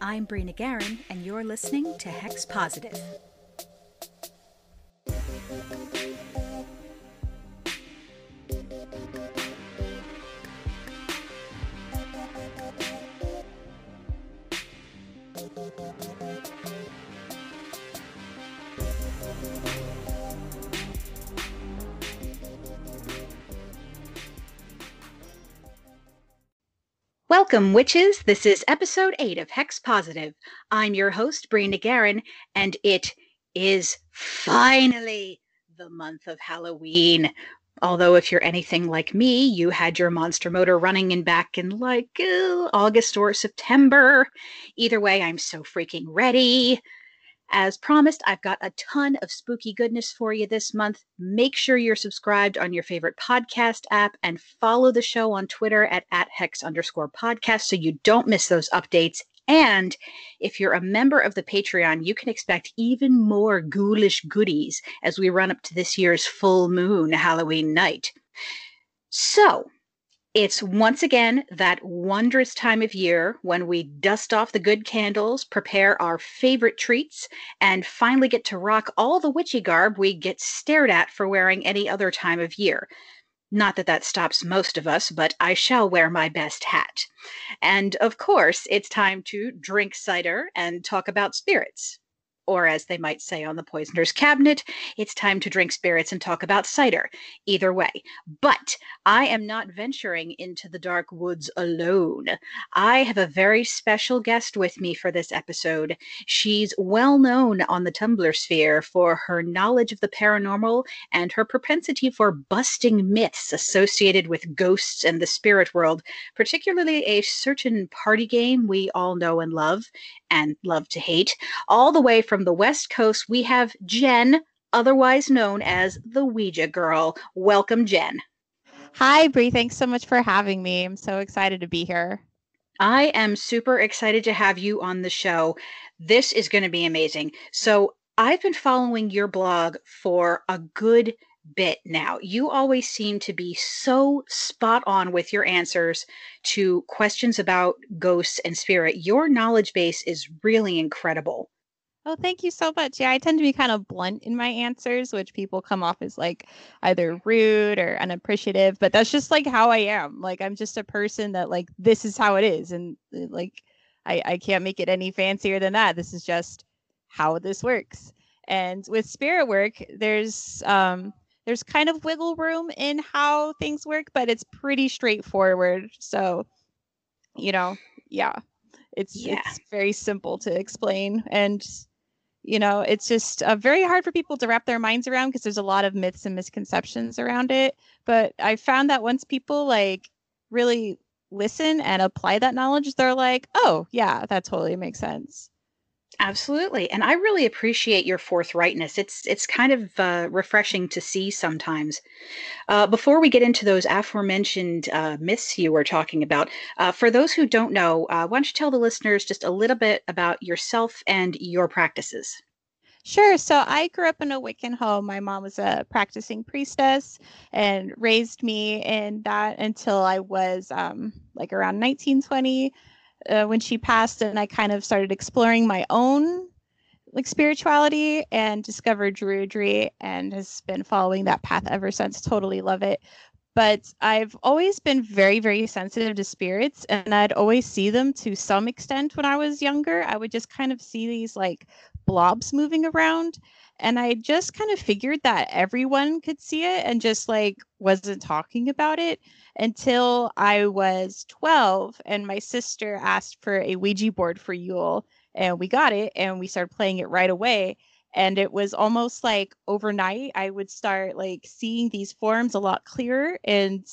I'm Brina Guerin, and you're listening to Hex Positive. Welcome, witches. This is episode 8 of Hex Positive. I'm your host, Brina Guerin, and it is finally the month of Halloween. Although, if you're anything like me, you had your monster motor running in back in like uh, August or September. Either way, I'm so freaking ready. As promised, I've got a ton of spooky goodness for you this month. Make sure you're subscribed on your favorite podcast app and follow the show on Twitter at, at hex underscore podcast so you don't miss those updates. And if you're a member of the Patreon, you can expect even more ghoulish goodies as we run up to this year's full moon Halloween night. So, it's once again that wondrous time of year when we dust off the good candles, prepare our favorite treats, and finally get to rock all the witchy garb we get stared at for wearing any other time of year. Not that that stops most of us, but I shall wear my best hat. And of course, it's time to drink cider and talk about spirits or as they might say on the poisoner's cabinet, it's time to drink spirits and talk about cider. Either way. But I am not venturing into the dark woods alone. I have a very special guest with me for this episode. She's well known on the Tumblr sphere for her knowledge of the paranormal and her propensity for busting myths associated with ghosts and the spirit world, particularly a certain party game we all know and love and love to hate. All the way from the West Coast, we have Jen, otherwise known as the Ouija Girl. Welcome, Jen. Hi, Brie. Thanks so much for having me. I'm so excited to be here. I am super excited to have you on the show. This is going to be amazing. So, I've been following your blog for a good bit now. You always seem to be so spot on with your answers to questions about ghosts and spirit. Your knowledge base is really incredible. Oh, thank you so much. Yeah, I tend to be kind of blunt in my answers, which people come off as like either rude or unappreciative, but that's just like how I am. Like I'm just a person that like this is how it is and uh, like I I can't make it any fancier than that. This is just how this works. And with spirit work, there's um there's kind of wiggle room in how things work, but it's pretty straightforward. So, you know, yeah, it's yeah. it's very simple to explain, and you know, it's just uh, very hard for people to wrap their minds around because there's a lot of myths and misconceptions around it. But I found that once people like really listen and apply that knowledge, they're like, oh yeah, that totally makes sense. Absolutely, and I really appreciate your forthrightness. It's it's kind of uh, refreshing to see sometimes. Uh, before we get into those aforementioned uh, myths you were talking about, uh, for those who don't know, uh, why don't you tell the listeners just a little bit about yourself and your practices? Sure. So I grew up in a Wiccan home. My mom was a practicing priestess and raised me in that until I was um, like around 1920 uh, when she passed, and I kind of started exploring my own like spirituality and discovered druidry, and has been following that path ever since. Totally love it. But I've always been very, very sensitive to spirits, and I'd always see them to some extent when I was younger. I would just kind of see these like blobs moving around and I just kind of figured that everyone could see it and just like wasn't talking about it until I was 12 and my sister asked for a Ouija board for Yule and we got it and we started playing it right away and it was almost like overnight I would start like seeing these forms a lot clearer and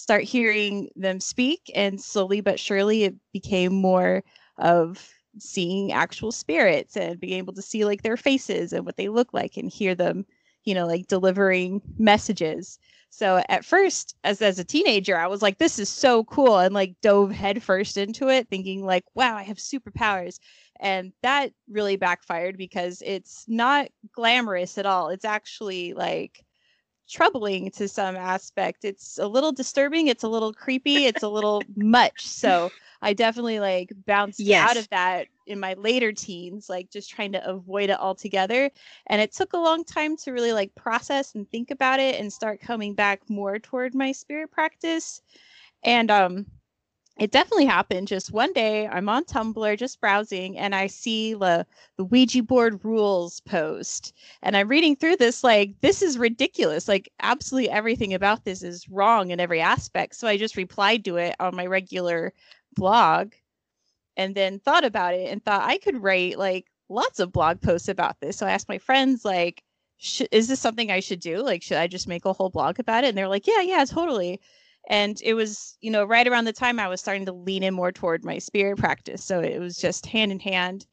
start hearing them speak. And slowly but surely, it became more of seeing actual spirits and being able to see like their faces and what they look like and hear them, you know, like delivering messages. So at first, as as a teenager, I was like, this is so cool and like dove headfirst into it, thinking like, wow, I have superpowers. And that really backfired because it's not glamorous at all. It's actually like troubling to some aspect. It's a little disturbing, it's a little creepy, it's a little much. So I definitely like bounced Yes. out of that in my later teens, like just trying to avoid it altogether. And it took a long time to really like process and think about it and start coming back more toward my spirit practice. And um it definitely happened. Just one day, I'm on Tumblr just browsing, and I see the the Ouija board rules post, and I'm reading through this like this is ridiculous. Like absolutely everything about this is wrong in every aspect. So I just replied to it on my regular blog, and then thought about it and thought I could write like lots of blog posts about this. So I asked my friends like. Is this something I should do? Like, should I just make a whole blog about it? And they're like, yeah, yeah, totally and it was you know right around the time i was starting to lean in more toward my spirit practice. So it was just hand in hand.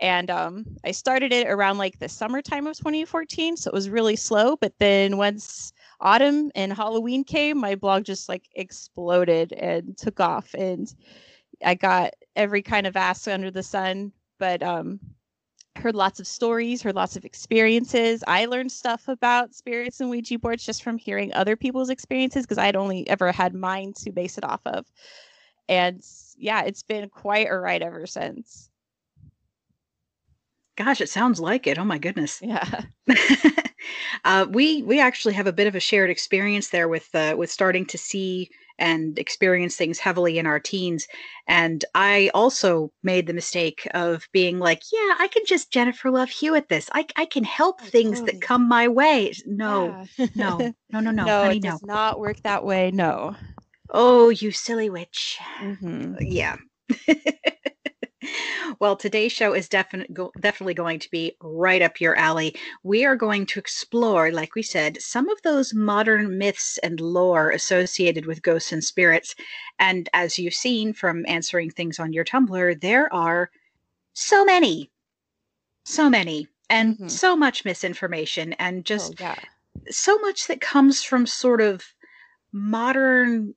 And um, i started it around like the summertime of 2014 so it was really slow but then once autumn and halloween came my blog just like exploded and took off. And i got every kind of ask under the sun. But um heard lots of stories, heard lots of experiences. I learned stuff about spirits and Ouija boards just from hearing other people's experiences because I'd only ever had mine to base it off of. And yeah, it's been quite a ride ever since. Gosh, it sounds like it. Oh my goodness. Yeah. uh, we we actually have a bit of a shared experience there with uh, with starting to see and experience things heavily in our teens. And I also made the mistake of being like, yeah, I can just Jennifer Love Hewitt this. I I can help Oh, things totally. that come my way. No, Yeah. no, no, no, no, no, honey, it no. does not work that way. No. Oh, you silly witch. Mhm. Yeah. well, today's show is definite, go, definitely going to be right up your alley. We are going to explore, like we said, some of those modern myths and lore associated with ghosts and spirits. And as you've seen from answering things on your Tumblr, there are so many, so many, and Mhm. so much misinformation, and just oh, yeah. so much that comes from sort of modern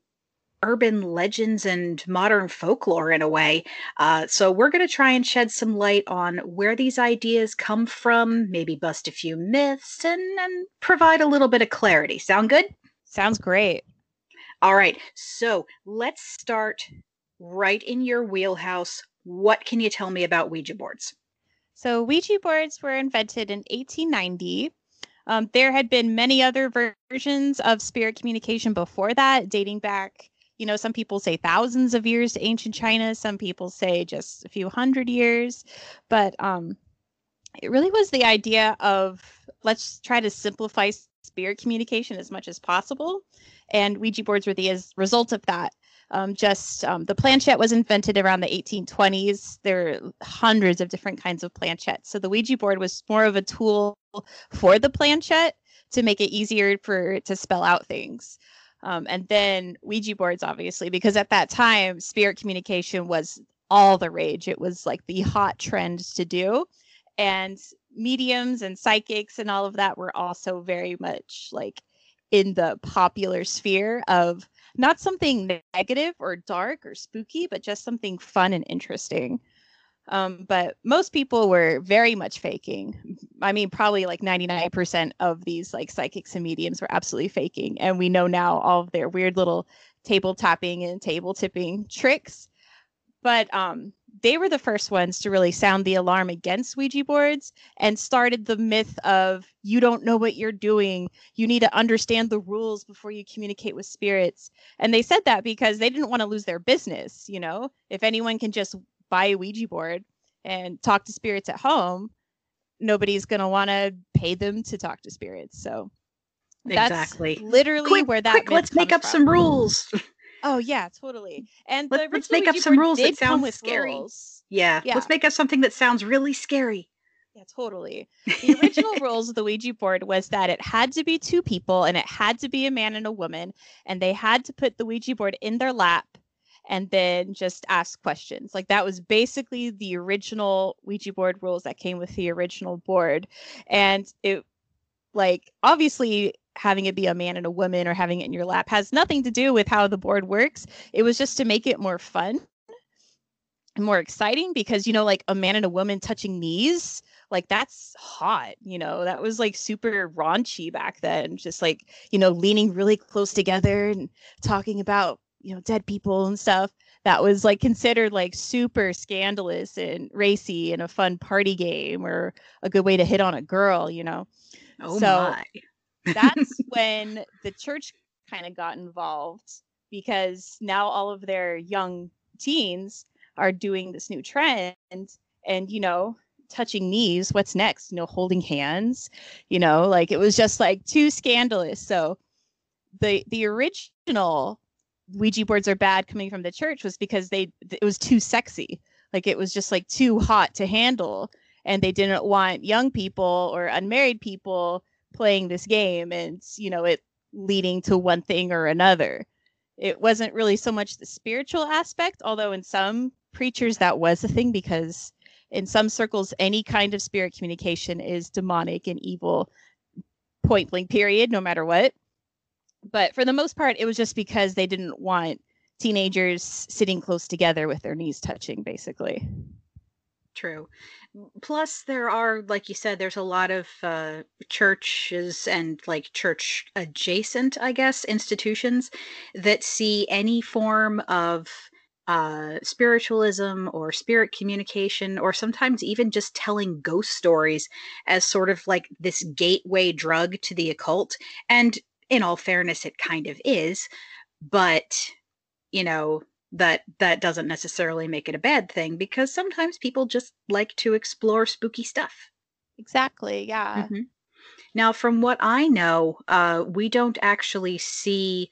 urban legends and modern folklore in a way. Uh, so we're going to try and shed some light on where these ideas come from, maybe bust a few myths, and, and provide a little bit of clarity. Sound good? Sounds great. All right. So let's start right in your wheelhouse. What can you tell me about Ouija boards? So Ouija boards were invented in 1890. Um, there had been many other versions of spirit communication before that, dating back, you know, some people say thousands of years to ancient China, some people say just a few hundred years. But um, it really was the idea of let's try to simplify spirit communication as much as possible. And Ouija boards were the as result of that. Um, just um, the planchette was invented around the 1820s. There are hundreds of different kinds of planchettes. So the Ouija board was more of a tool for the planchette to make it easier for to spell out things. Um, and then Ouija boards, obviously, because at that time, spirit communication was all the rage. It was like the hot trend to do. And mediums and psychics and all of that were also very much like in the popular sphere of not something negative or dark or spooky, but just something fun and interesting. Um, but most people were very much faking. I mean, probably like 99% of these like psychics and mediums were absolutely faking. And we know now all of their weird little table tapping and table tipping tricks. But um, they were the first ones to really sound the alarm against Ouija boards and started the myth of you don't know what you're doing. You need to understand the rules before you communicate with spirits. And they said that because they didn't want to lose their business. You know, if anyone can just buy a Ouija board and talk to spirits at home, nobody's going to want to pay them to talk to spirits. So that's Exactly. literally Quick, where that quick, let's make up from. some rules. Oh yeah, totally. And Let- the let's make up some rules that sound scary. rules. yeah, Yeah. let's make up something that sounds really scary. Yeah, totally. The original rules of the Ouija board was that it had to be two people and it had to be a man and a woman, and they had to put the Ouija board in their lap and then just ask questions. Like that was basically the original Ouija board rules that came with the original board. And it like obviously having it be a man and a woman or having it in your lap has nothing to do with how the board works. It was just to make it more fun and more exciting because you know like a man and a woman touching knees like that's hot you know that was like super raunchy back then just like you know leaning really close together and talking about you know dead people and stuff that was like considered like super scandalous and racy and a fun party game or a good way to hit on a girl you know? Oh so that's when the church kind of got involved because now all of their young teens are doing this new trend and you know touching knees what's next? You know holding hands you know? Like it was just like too scandalous. So the the original ouija boards are bad coming from the church was because they it was too sexy. Like it was just like too hot to handle. And they didn't want young people or unmarried people playing this game and you know it leading to one thing or another. It wasn't really so much the spiritual aspect although in some preachers that was a thing because in some circles any kind of spirit communication is demonic and evil point blank period no matter what but for the most part it was just because they didn't want teenagers sitting close together with their knees touching basically True. Plus, there are, like you said, there's a lot of uh, churches and like church adjacent, I guess, institutions that see any form of uh, spiritualism or spirit communication, or sometimes even just telling ghost stories as sort of like this gateway drug to the occult. And in all fairness, it kind of is. But, you know, that that doesn't necessarily make it a bad thing because sometimes people just like to explore spooky stuff. exactly yeah Mhm. Now, from what I know, uh, we don't actually see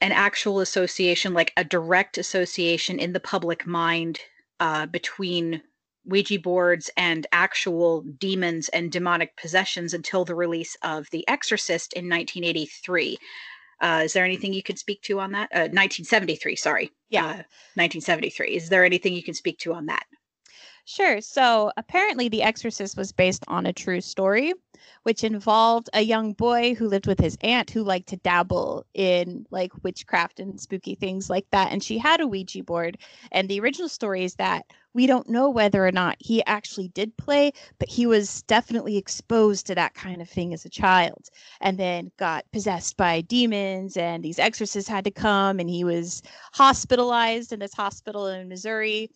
an actual association, like a direct association in the public mind uh, between Ouija boards and actual demons and demonic possessions until the release of The Exorcist in 1983. Uh, is there anything you could speak to on that? Uh, 1973, sorry. Yeah. Uh, 1973. Is there anything you can speak to on that? Sure. So apparently, The Exorcist was based on a true story, which involved a young boy who lived with his aunt who liked to dabble in like witchcraft and spooky things like that. And she had a Ouija board. And the original story is that we don't know whether or not he actually did play, but he was definitely exposed to that kind of thing as a child and then got possessed by demons. And these exorcists had to come, and he was hospitalized in this hospital in Missouri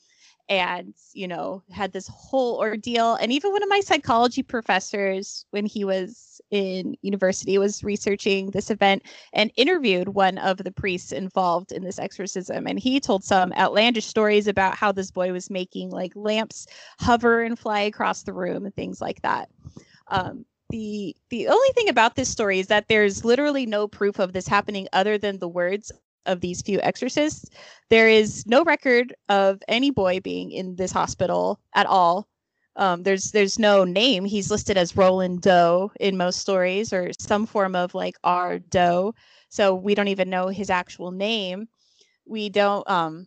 and you know had this whole ordeal. And even one of my psychology professors when he was in university was researching this event and interviewed one of the priests involved in this exorcism. And he told some outlandish stories about how this boy was making like lamps hover and fly across the room and things like that. Um, the the only thing about this story is that there's literally no proof of this happening other than the words of these few exorcists there is no record of any boy being in this hospital at all. Um, there's there's no name. He's listed as Roland Doe in most stories, or some form of like R Doe. So we don't even know his actual name. We don't um,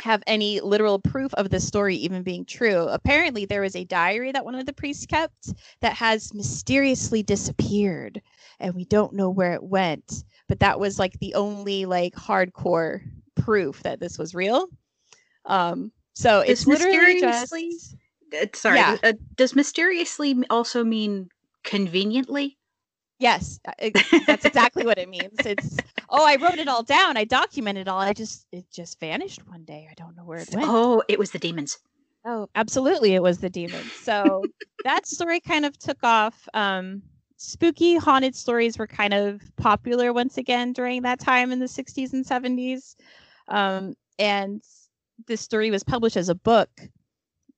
have any literal proof of the story even being true. Apparently, there was a diary that one of the priests kept that has mysteriously disappeared, and we don't know where it went. But that was like the only like hardcore proof that this was real. Um, so Does it's literally mysteriously- just Uh, sorry, Yeah. uh, does mysteriously also mean conveniently? yes, uh, it- that's exactly what it means. It's oh, I wrote it all down. I documented it all. I just it just vanished one day. I don't know where it went. Oh, it was the demons. Oh, absolutely, it was the demons. So that story kind of took off. Um, spooky haunted stories were kind of popular once again during that time in the 60s and 70s. Um, and this story was published as a book,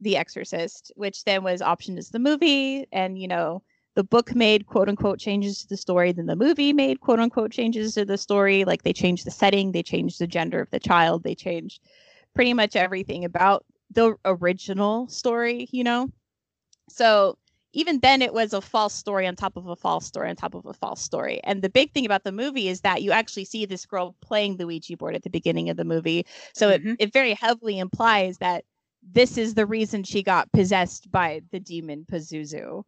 The Exorcist, which then was optioned as the movie. And, you know, the book made quote unquote changes to the story, then the movie made quote unquote changes to the story. Like they changed the setting, they changed the gender of the child, they changed pretty much everything about the original story, you know. So even then it was a false story on top of a false story on top of a false story. And the big thing about the movie is that you actually see this girl playing the Ouija board at the beginning of the movie. So mm-hmm. it, it very heavily implies that this is the reason she got possessed by the demon Pazuzu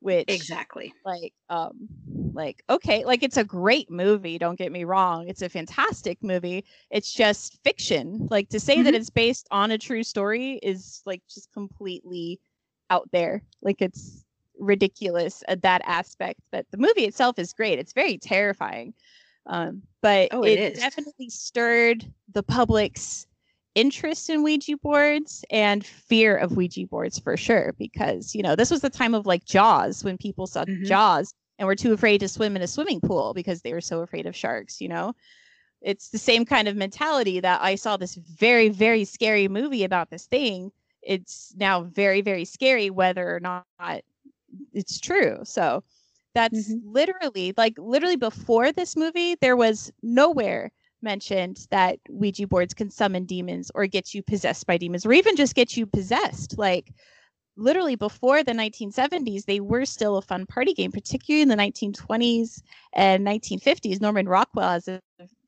which exactly like um like okay like it's a great movie don't get me wrong it's a fantastic movie it's just fiction like to say mm-hmm. that it's based on a true story is like just completely out there like it's ridiculous at that aspect but the movie itself is great it's very terrifying um but oh, it, it definitely stirred the public's interest in Ouija boards and fear of Ouija boards for sure, because, you know, this was the time of like Jaws when people saw mm-hmm. Jaws and were too afraid to swim in a swimming pool because they were so afraid of sharks, you know? It's the same kind of mentality that I saw this very, very scary movie about this thing. It's now very, very scary whether or not it's true. So that's mm-hmm. literally like literally before this movie, there was nowhere mentioned that Ouija boards can summon demons or get you possessed by demons or even just get you possessed. Like literally before the 1970s, they were still a fun party game, particularly in the 1920s and 1950s. Norman Rockwell has a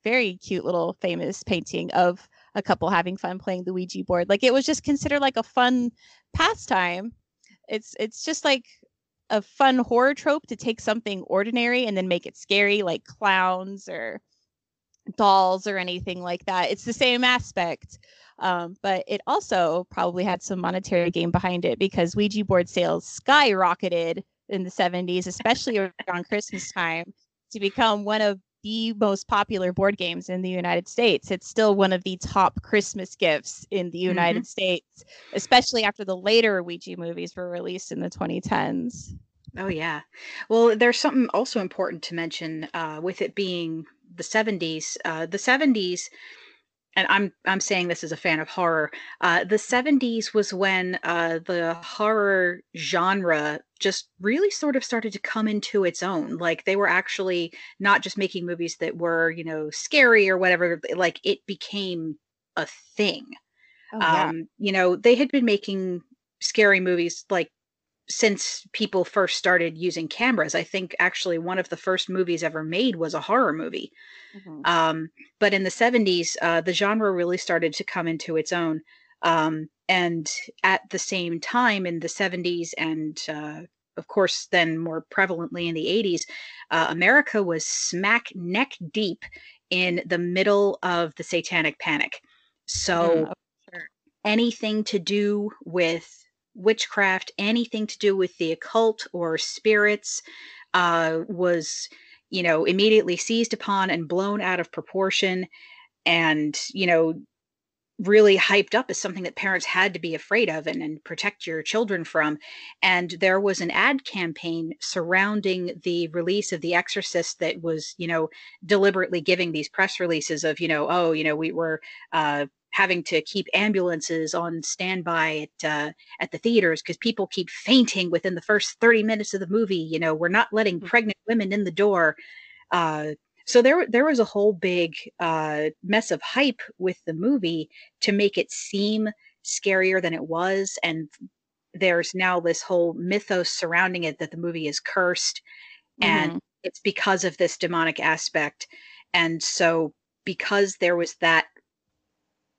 very cute little famous painting of a couple having fun playing the Ouija board. Like it was just considered like a fun pastime. It's it's just like a fun horror trope to take something ordinary and then make it scary, like clowns or dolls or anything like that. It's the same aspect. Um, but it also probably had some monetary gain behind it because Ouija board sales skyrocketed in the 70s, especially around Christmas time, to become one of the most popular board games in the United States. It's still one of the top Christmas gifts in the United mm-hmm. States, especially after the later Ouija movies were released in the 2010s. Oh, yeah. Well, there's something also important to mention uh, with it being the 70s. Uh, the 70s, and I'm I'm saying this as a fan of horror. Uh, the 70s was when uh, the horror genre just really sort of started to come into its own. Like they were actually not just making movies that were you know scary or whatever. Like it became a thing. Oh, yeah. um, you know, they had been making scary movies like since people first started using cameras. I think actually one of the first movies ever made was a horror movie. Mm-hmm. Um, but in the 70s, uh, the genre really started to come into its own. Um, and at the same time, in the 70s, and uh, of course, then more prevalently in the 80s, uh, America was smack neck deep in the middle of the satanic panic. So mm, sure. anything to do with witchcraft, anything to do with the occult or spirits, uh, was, you know, immediately seized upon and blown out of proportion. And, you know, really hyped up as something that parents had to be afraid of and, and protect your children from. And there was an ad campaign surrounding the release of The Exorcist that was, you know, deliberately giving these press releases of, you know, oh, you know, we were uh, having to keep ambulances on standby at uh, at the theaters because people keep fainting within the first 30 minutes of the movie you know we're not letting mm. pregnant women in the door uh, so there there was a whole big uh, mess of hype with the movie to make it seem scarier than it was and there's now this whole mythos surrounding it that the movie is cursed and mm-hmm. it's because of this demonic aspect and so because there was that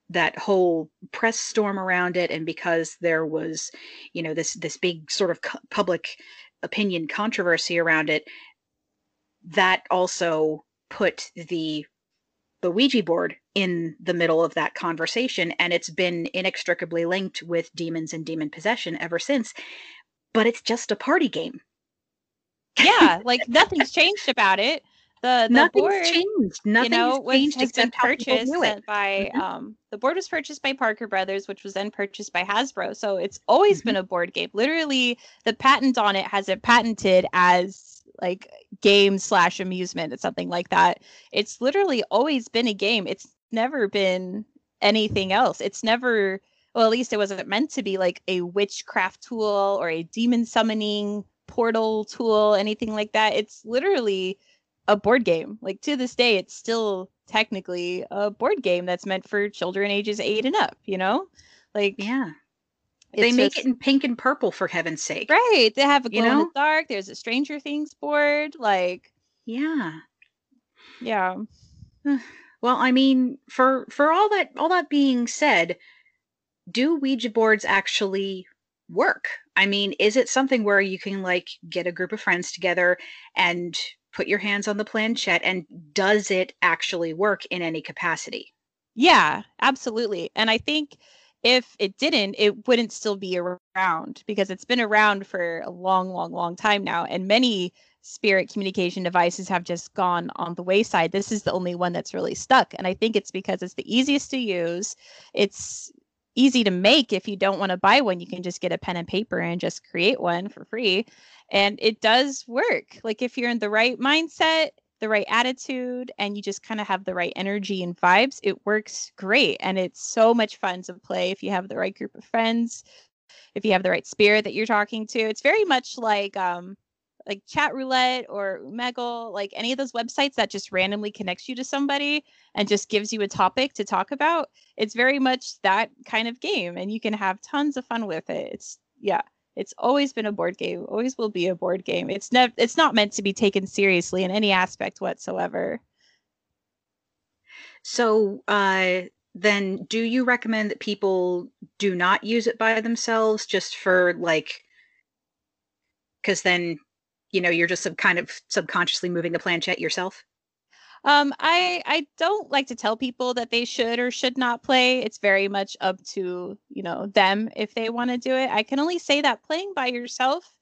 that whole press storm around it and because there was you know this this big sort of public opinion controversy around it that also put the the Ouija board in the middle of that conversation and it's been inextricably linked with demons and demon possession ever since but it's just a party game yeah like nothing's changed about it the the Nothing's board changed. Nothing's you know was, changed has been purchased by Mhm. um the board was purchased by Parker Brothers which was then purchased by Hasbro so it's always Mhm. been a board game literally the patent on it has it patented as like game slash amusement it's something like that it's literally always been a game it's never been anything else it's never well at least it wasn't meant to be like a witchcraft tool or a demon summoning portal tool anything like that it's literally a board game. Like to this day, it's still technically a board game that's meant for children ages eight and up, you know? Like, Yeah. They make just, it in pink and purple for heaven's sake. Right. They have a glow you know? in the dark. There's a Stranger Things board. Like Yeah. Yeah. Well, I mean, for for all that all that being said, do Ouija boards actually work? I mean, is it something where you can like get a group of friends together and put your hands on the planchette and does it actually work in any capacity? Yeah, absolutely. And I think if it didn't, it wouldn't still be around because it's been around for a long, long, long time now. And many spirit communication devices have just gone on the wayside. This is the only one that's really stuck. And I think it's because it's the easiest to use. It's easy to make if you don't want to buy one. You can just get a pen and paper and just create one for free. And it does work. Like if you're in the right mindset, the right attitude and you just kind of have the right energy and vibes, it works great. And it's so much fun to play if you have the right group of friends, if you have the right spirit that you're talking to. It's very much like um like chat roulette or Omegle, like any of those websites that just randomly connects you to somebody and just gives you a topic to talk about. It's very much that kind of game and you can have tons of fun with it. It's yeah. It's always been a board game, always will be a board game. It's never it's not meant to be taken seriously in any aspect whatsoever. So, uh then do you recommend that people do not use it by themselves just for like cuz then you know you're just sub- kind of subconsciously moving the planchette yourself um, I I don't like to tell people that they should or should not play. It's very much up to you know them if they want to do it. I can only say that playing by yourself,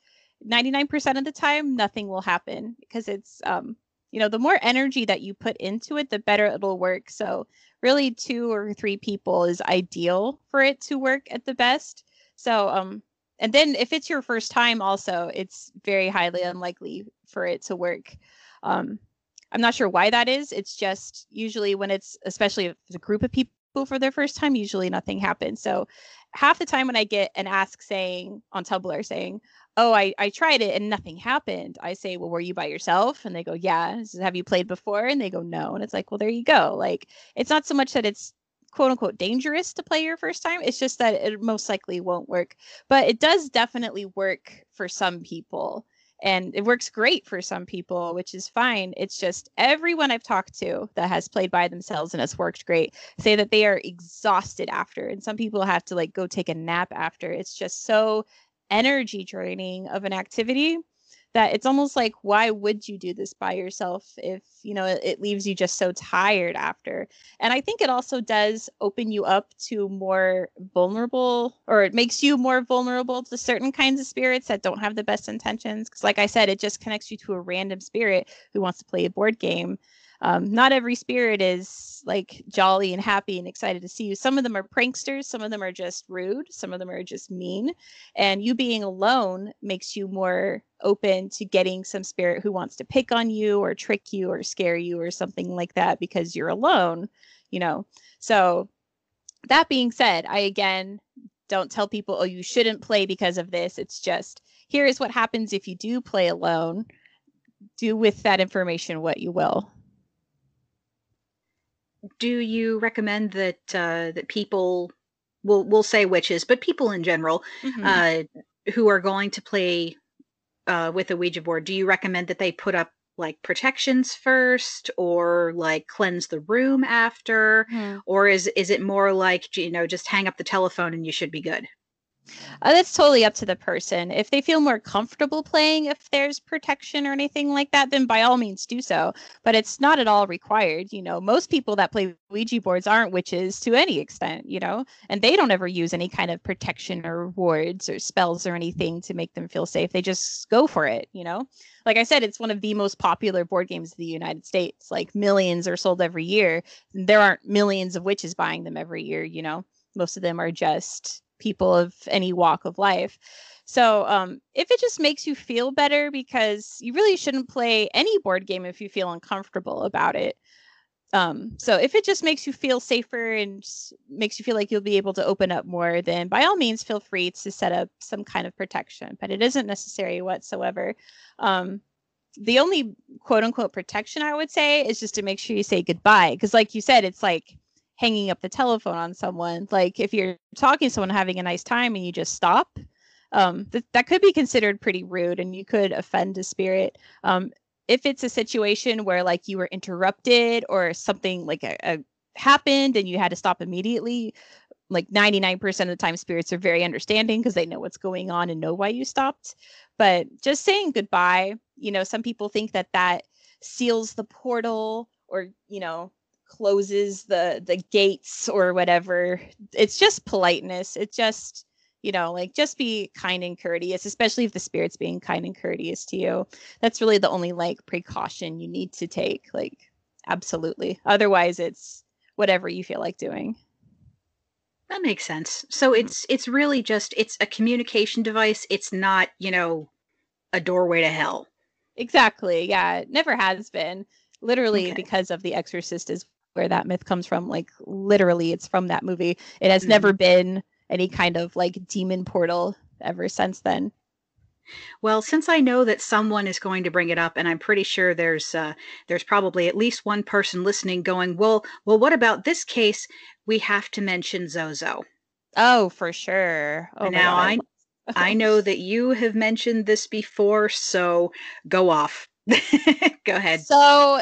99% of the time, nothing will happen because it's um you know the more energy that you put into it, the better it'll work. So really, two or three people is ideal for it to work at the best. So um and then if it's your first time also it's very highly unlikely for it to work um, I'm not sure why that is. It's just usually when it's, especially if it's a group of people for their first time, usually nothing happens. So half the time when I get an ask saying on Tumblr saying, Oh, I, I tried it and nothing happened. I say, Well, were you by yourself? And they go, Yeah. Have you played before? And they go, No. And it's like, Well, there you go. Like, it's not so much that it's quote unquote dangerous to play your first time. It's just that it most likely won't work. But it does definitely work for some people and it works great for some people which is fine. It's just everyone i've talked to that has played by themselves and has worked great say that they are exhausted after and some people have to like go take a nap after. It's just so energy draining of an activity that it's almost like why would you do this by yourself if you know it, it, leaves you just so tired after? And i think it also does open you up to more vulnerable or it makes you more vulnerable to certain kinds of spirits that don't have the best intentions because like i said it just connects you to a random spirit who wants to play a board game um, not every spirit is like jolly and happy and excited to see you. Some of them are pranksters, some of them are just rude, some of them are just mean. And you being alone makes you more open to getting some spirit who wants to pick on you or trick you or scare you or something like that because you're alone, you know. So, that being said, I again don't tell people, oh, you shouldn't play because of this. It's just here is what happens if you do play alone. Do with that information what you will do you recommend that uh, that people will will say witches, but people in general mm-hmm. uh, who are going to play uh, with a Ouija board, do you recommend that they put up like protections first, or like cleanse the room after, mm-hmm. or is is it more like you know just hang up the telephone and you should be good? Uh, that's totally up to the person. If they feel more comfortable playing, if there's protection or anything like that, then by all means do so. But it's not at all required. You know, most people that play Ouija boards aren't witches to any extent, you know, and they don't ever use any kind of protection or wards or spells or anything to make them feel safe. They just go for it, you know. Like I said, it's one of the most popular board games in the United States. Like millions are sold every year. There aren't millions of witches buying them every year, you know. Most of them are just people of any walk of life. So, um, if it just makes you feel better, because you really shouldn't play any board game if you feel uncomfortable about it. Um, so, if it just makes you feel safer and makes you feel like you'll be able to open up more, then by all means, feel free to set up some kind of protection, but it isn't necessary whatsoever. Um, the only quote unquote protection I would say is just to make sure you say goodbye. Because, like you said, it's like hanging up the telephone on someone. Like if you're talking to someone having a nice time and you just stop, um, th- that could be considered pretty rude and you could offend a spirit. Um, if it's a situation where like you were interrupted or something like a, a happened and you had to stop immediately, like 99% of the time spirits are very understanding because they know what's going on and know why you stopped but just saying goodbye you know some people think that that seals the portal or you know closes the the gates or whatever it's just politeness it's just you know like just be kind and courteous especially if the spirit's being kind and courteous to you that's really the only like precaution you need to take like absolutely otherwise it's whatever you feel like doing that makes sense. So it's it's really just it's a communication device. It's not, you know, a doorway to hell. Exactly. Yeah, it never has been. Literally okay. because of The Exorcist is where that myth comes from. Like literally it's from that movie. It has mm-hmm. never been any kind of like demon portal ever since then. Well, since I know that someone is going to bring it up, and I'm pretty sure there's uh, there's probably at least one person listening going, well, well, what about this case? We have to mention Zozo. Oh, for sure. Oh now I I know that you have mentioned this before, so go off. go ahead. So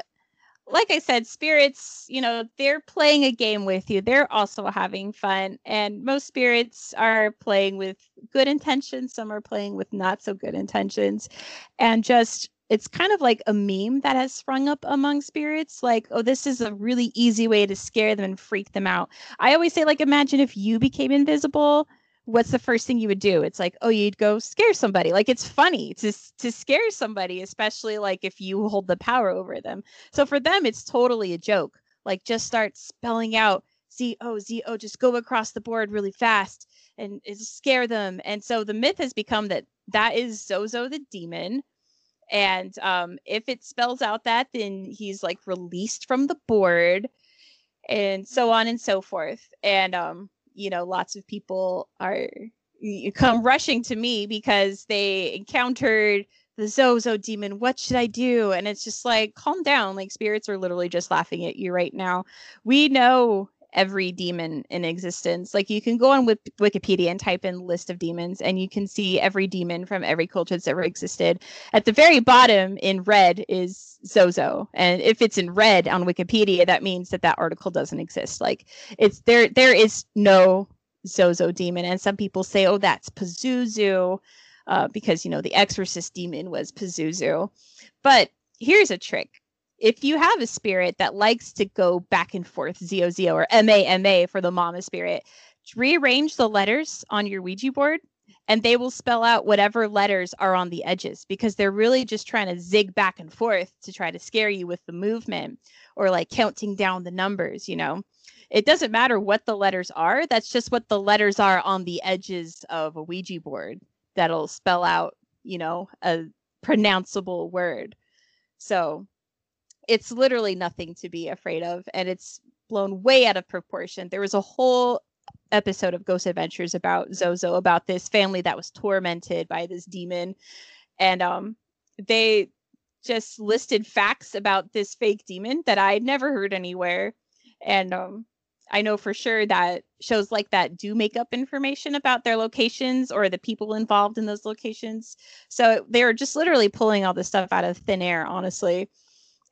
like I said, spirits, you know, they're playing a game with you. They're also having fun. And most spirits are playing with good intentions, some are playing with not so good intentions. And just, it's kind of like a meme that has sprung up among spirits like, oh, this is a really easy way to scare them and freak them out. I always say, like, imagine if you became invisible what's the first thing you would do? It's like, oh, you'd go scare somebody. Like it's funny to to scare somebody, especially like if you hold the power over them. So for them, it's totally a joke. Like just start spelling out Z O Z O, just go across the board really fast and scare them. And so the myth has become that that is Zozo the demon. And um, if it spells out that, then he's like released from the board and so on and so forth. And um, you know lots of people are you come rushing to me because they encountered the Zozo demon. What should I do? And it's just like, calm down. Like, spirits are literally just laughing at you right now. We know every demon in existence. Like, you can go on with Wikipedia and type in list of demons, and you can see every demon from every culture that's ever existed. At the very bottom in red is Zozo. And if it's in red on Wikipedia, that means that that article doesn't exist. Like it's there there is no Zozo demon. And some people say, oh, that's Pazuzu, uh, because you know the exorcist demon was Pazuzu. But here's a trick. If you have a spirit that likes to go back and forth, ZOZO or MAMA for the mama spirit, rearrange the letters on your Ouija board and they will spell out whatever letters are on the edges because they're really just trying to zig back and forth to try to scare you with the movement or like counting down the numbers, you know. It doesn't matter what the letters are, that's just what the letters are on the edges of a Ouija board that'll spell out, you know, a pronounceable word. So it's literally nothing to be afraid of and it's blown way out of proportion. There was a whole episode of Ghost Adventures about Zozo, about this family that was tormented by this demon. And um, they just listed facts about this fake demon that I'd never heard anywhere. And um, I know for sure that shows like that do make up information about their locations or the people involved in those locations. So they are just literally pulling all this stuff out of thin air, honestly.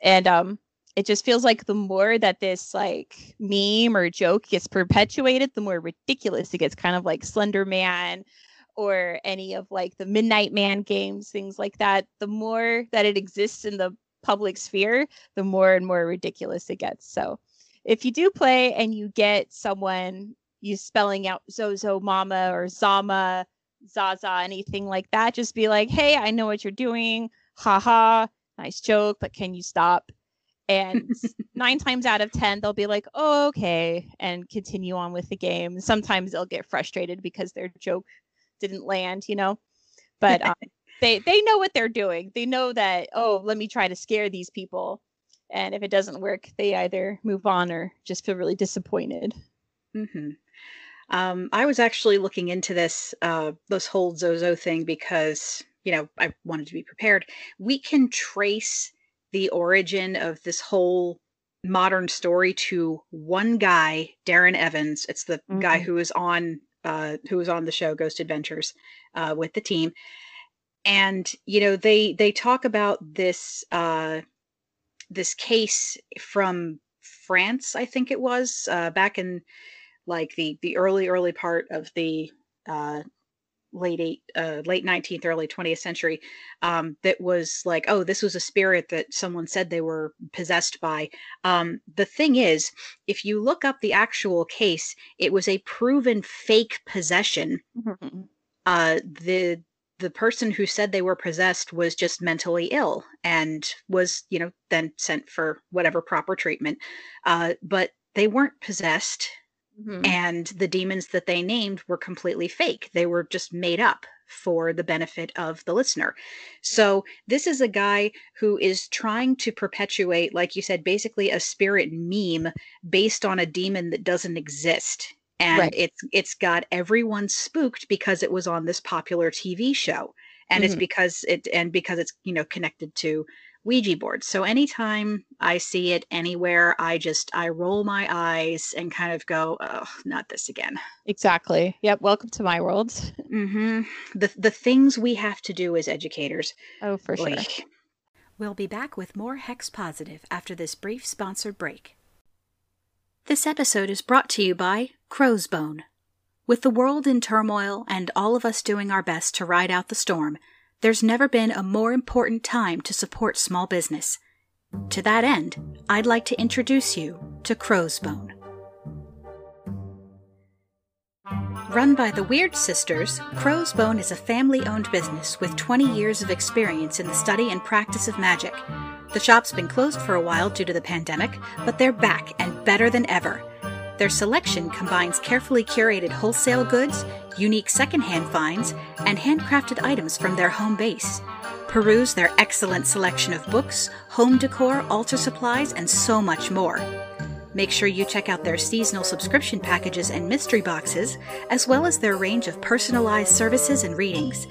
And um, it just feels like the more that this like meme or joke gets perpetuated, the more ridiculous it gets. Kind of like Slender Man or any of like the Midnight Man games, things like that. The more that it exists in the public sphere, the more and more ridiculous it gets. So if you do play and you get someone you spelling out Zozo Mama or Zama, Zaza, anything like that, just be like, hey, I know what you're doing. Ha ha. Nice joke, but can you stop? and nine times out of ten they'll be like oh, okay and continue on with the game. Sometimes they'll get frustrated because their joke didn't land you know? But um, they they know what they're doing. They know that oh let me try to scare these people. And if it doesn't work they either move on or just feel really disappointed. Mm-hmm. um, i was actually looking into this uh, this whole zozo thing because you know i wanted to be prepared we can trace the origin of this whole modern story to one guy, Darren Evans. It's the guy Mhm. who was on uh, who was on the show Ghost Adventures uh, with the team, and you know they they talk about this uh, this case from France, I think it was uh, back in like the the early early part of the uh, late eight uh, late 19th early 20th century um, that was like oh this was a spirit that someone said they were possessed by. Um, the thing is if you look up the actual case it was a proven fake possession. Mhm. uh, the the person who said they were possessed was just mentally ill and was you know then sent for whatever proper treatment. Uh, but they weren't possessed Mhm. and the demons that they named were completely fake. They were just made up for the benefit of the listener. So, this is a guy who is trying to perpetuate, like you said, basically a spirit meme based on a demon that doesn't exist. And Right. it's it's got everyone spooked because it was on this popular TV show. And it's Mhm. because it and because it's, you know, connected to Ouija boards. So anytime I see it anywhere, I just I roll my eyes and kind of go, "Oh, not this again." Exactly. Yep. Welcome to my world. Mm-hmm. The the things we have to do as educators. Oh, for sure. Oy. We'll be back with more Hex Positive after this brief sponsored break. This episode is brought to you by Crow's Bone. With the world in turmoil and all of us doing our best to ride out the storm, there's never been a more important time to support small business. To that end, I'd like to introduce you to Crow's Bone. Run by the Weird Sisters, Crow's Bone is a family owned business with 20 years of experience in the study and practice of magic. The shop's been closed for a while due to the pandemic, but they're back and better than ever. Their selection combines carefully curated wholesale goods, unique secondhand finds, and handcrafted items from their home base. Peruse their excellent selection of books, home decor, altar supplies, and so much more. Make sure you check out their seasonal subscription packages and mystery boxes, as well as their range of personalized services and readings.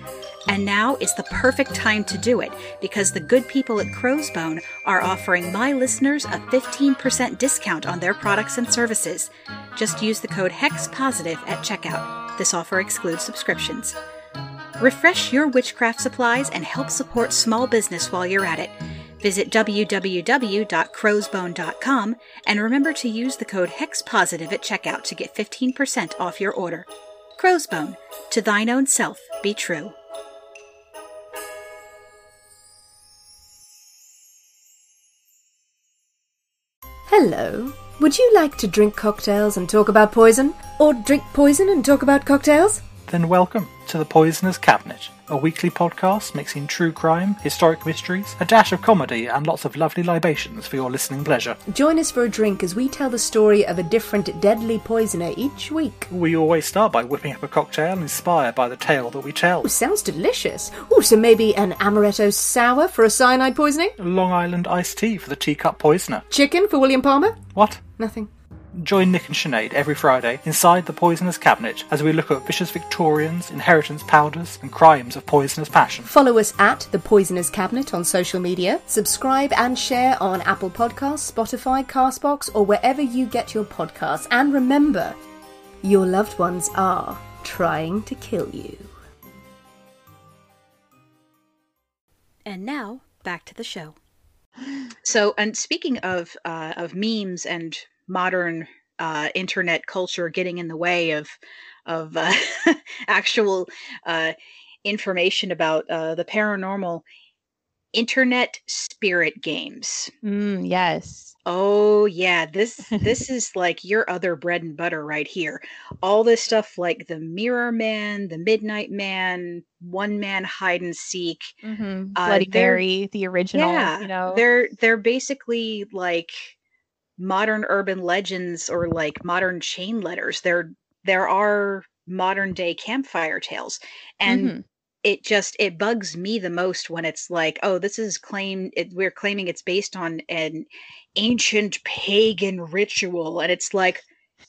And now is the perfect time to do it because the good people at Crowsbone are offering my listeners a 15% discount on their products and services. Just use the code HEXPOSITIVE at checkout. This offer excludes subscriptions. Refresh your witchcraft supplies and help support small business while you're at it. Visit www.crowsbone.com and remember to use the code HEXPOSITIVE at checkout to get 15% off your order. Crowsbone, to thine own self be true. Hello. Would you like to drink cocktails and talk about poison? Or drink poison and talk about cocktails? Then welcome to the Poisoner's Cabinet, a weekly podcast mixing true crime, historic mysteries, a dash of comedy, and lots of lovely libations for your listening pleasure. Join us for a drink as we tell the story of a different deadly poisoner each week. We always start by whipping up a cocktail inspired by the tale that we tell. Oh, sounds delicious. Oh, so maybe an amaretto sour for a cyanide poisoning? Long Island iced tea for the teacup poisoner. Chicken for William Palmer? What? Nothing. Join Nick and Sinead every Friday inside the Poisoner's Cabinet as we look at vicious Victorians, inheritance powders, and crimes of poisonous passion. Follow us at The Poisoner's Cabinet on social media. Subscribe and share on Apple Podcasts, Spotify, Castbox, or wherever you get your podcasts. And remember, your loved ones are trying to kill you. And now back to the show. So, and speaking of uh, of memes and modern uh, internet culture getting in the way of of uh, actual uh, information about uh, the paranormal, internet spirit games. Mm, yes. Oh yeah, this this is like your other bread and butter right here. All this stuff like the Mirror Man, the Midnight Man, One Man Hide and Seek. hmm Uh, Bloody Mary, the original. yeah, You know. they're they're basically like modern urban legends or like modern chain letters. There there are modern day campfire tales, and Mhm. it just it bugs me the most when it's like, oh, this is claim it, we're claiming it's based on an ancient pagan ritual, and it's like.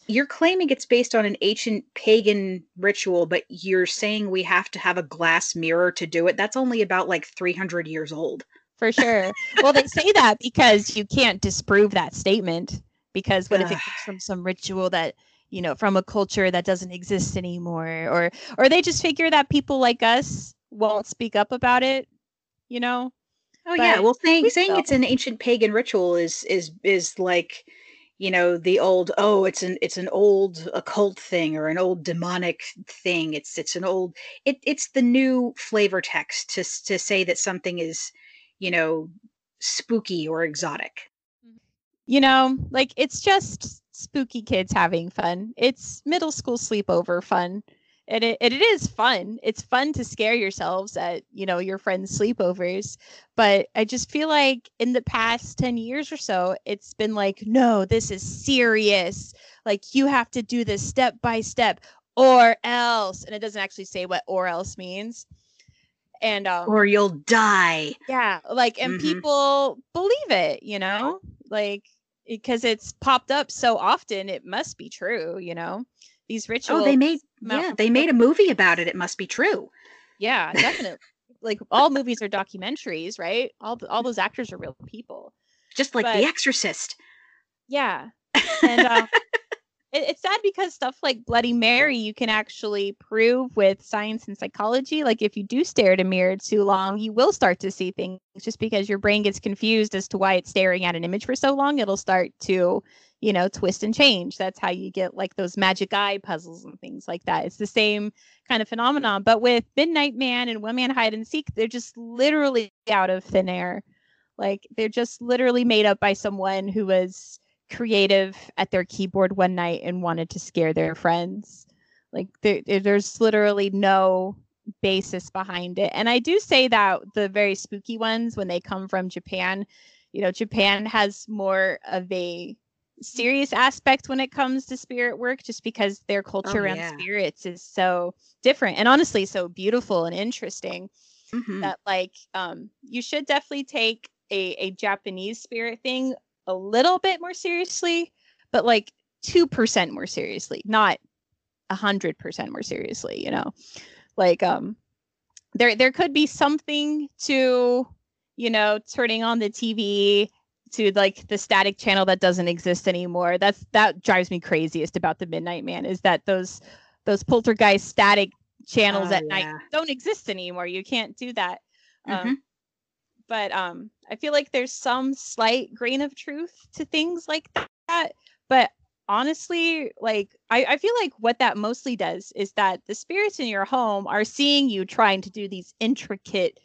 You're claiming it's based on an ancient pagan ritual, but you're saying we have to have a glass mirror to do it. That's only about like 300 years old. For sure. well, they say that because you can't disprove that statement. Because what if it comes from some ritual that you know from a culture that doesn't exist anymore, or or they just figure that people like us won't speak up about it, you know? Oh yeah, well, saying we saying it's an ancient pagan ritual is is is like, you know, the old oh, it's an it's an old occult thing or an old demonic thing. It's it's an old it it's the new flavor text to to say that something is, you know, spooky or exotic. Mm-hmm. you know, like it's just spooky kids having fun. It's middle school sleepover fun. And it, and it is fun. It's fun to scare yourselves at, you know, your friends' sleepovers. But I just feel like in the past 10 years or so, it's been like, no, this is serious. Like you have to do this step by step or else. And it doesn't actually say what or else means. And um Or you'll die. yeah like and Mhm. people believe it you know like because it's popped up so often it must be true you know these rituals Oh, they made yeah, they made a movie about it. It must be true. yeah definitely like all movies are documentaries right all all those actors are real people Just like But- The Exorcist. yeah and uh, it, it's sad because stuff like bloody mary you can actually prove with science and psychology. Like if you do stare at a mirror too long you will start to see things. Just because your brain gets confused as to why it's staring at an image for so long it'll start to you know twist and change. That's how you get like those magic eye puzzles and things like that. It's the same kind of phenomenon but with midnight man and one man hide and seek they're just literally out of thin air. Like they're just literally made up by someone who was creative at their keyboard one night and wanted to scare their friends. Like there, there- there's literally no basis behind it. And I do say that the very spooky ones, when they come from Japan, you know, Japan has more of a serious aspect when it comes to spirit work, just because their culture around yeah. spirits is so different and honestly so beautiful and interesting Mhm. that like um you should definitely take a, a Japanese spirit thing a little bit more seriously, but like two percent more seriously, not a hundred percent more seriously, you know. Like um there there could be something to, you know, turning on the TV to like the static channel that doesn't exist anymore. That's that drives me craziest about the Midnight Man is that those those poltergeist static channels Oh, at night don't exist anymore. You can't do that. Mhm. Um, but um, I feel like there's some slight grain of truth to things like that. But honestly, like I, I feel like what that mostly does is that the spirits in your home are seeing you trying to do these intricate,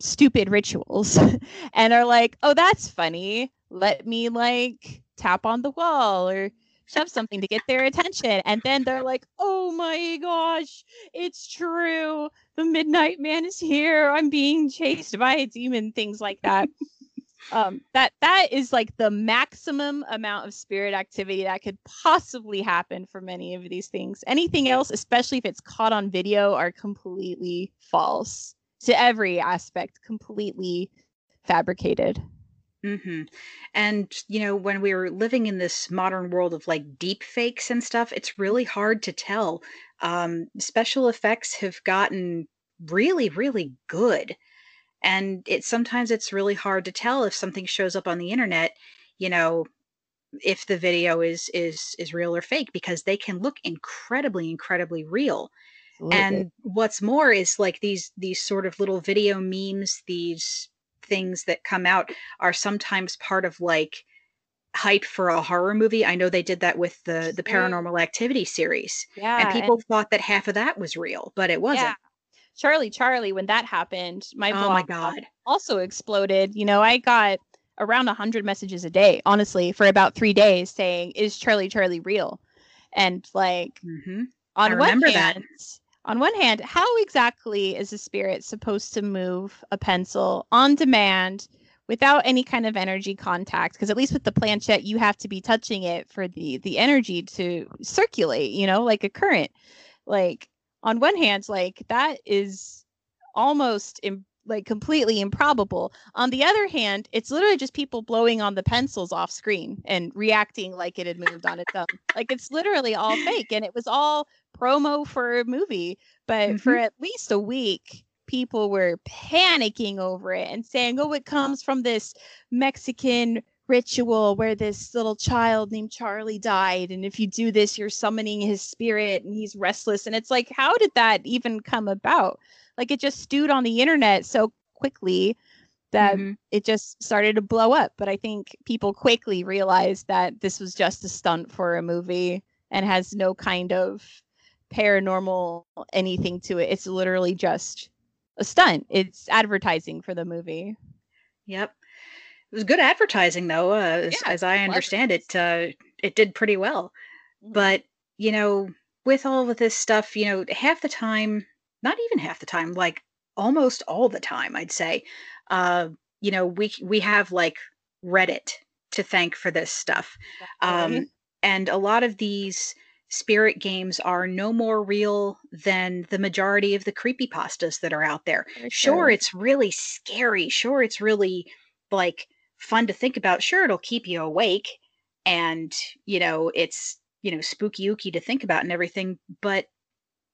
stupid rituals and are like, oh, that's funny. Let me like tap on the wall or shove something to get their attention. And then they're like, oh my gosh, it's true. The Midnight Man is here. I'm being chased by a demon, things like that. um, that that is like the maximum amount of spirit activity that could possibly happen for many of these things. Anything else, especially if it's caught on video, are completely false to every aspect, completely fabricated. Hmm And you know, when we were living in this modern world of like deep fakes and stuff, it's really hard to tell. Um, special effects have gotten really, really good, and it sometimes it's really hard to tell if something shows up on the internet. You know, if the video is is is real or fake because they can look incredibly, incredibly real and what's more is like these these sort of little video memes these things that come out are sometimes part of like hype for a horror movie i know they did that with the the paranormal activity series yeah, and people thought that half of that was real but it wasn't Yeah. Charlie Charlie, when that happened, my oh my god also exploded. You know, I got around 100 messages a day, honestly, for about three days saying, Is Charlie Charlie real? And like, hmm on I one remember that. On one hand, how exactly is a spirit supposed to move a pencil on demand without any kind of energy contact? Because at least with the planchette, you have to be touching it for the the energy to circulate. You know, like a current. Like on one hand, like that is almost like completely improbable. On the other hand, it's literally just people blowing on the pencils off screen and reacting like it had moved on its own. Like it's literally all fake, and it was all promo for a movie. But for mm-hmm. at least a week, people were panicking over it and saying, "Oh, it comes from this Mexican ritual where this little child named Charlie died and if you do this you're summoning his spirit and he's restless." And it's like, how did that even come about? Like it just stewed on the internet so quickly that mm-hmm. it just started to blow up. But I think people quickly realized that this was just a stunt for a movie and has no kind of paranormal anything to it. It's literally just a stunt. It's advertising for the movie. Yep. It was good advertising though, uh, as, yeah, as, I understand it. Uh, it did pretty well. Mm-hmm. But, you know, with all of this stuff, you know, half the time, not even half the time, like almost all the time, I'd say, uh, you know, we we have like Reddit to thank for this stuff. Um, and a lot of these spirit games are no more real than the majority of the creepy pastas that are out there. Sure. sure, it's really scary. Sure, it's really like fun to think about. Sure, it'll keep you awake and, you know, it's, you know, spooky ooky to think about and everything, but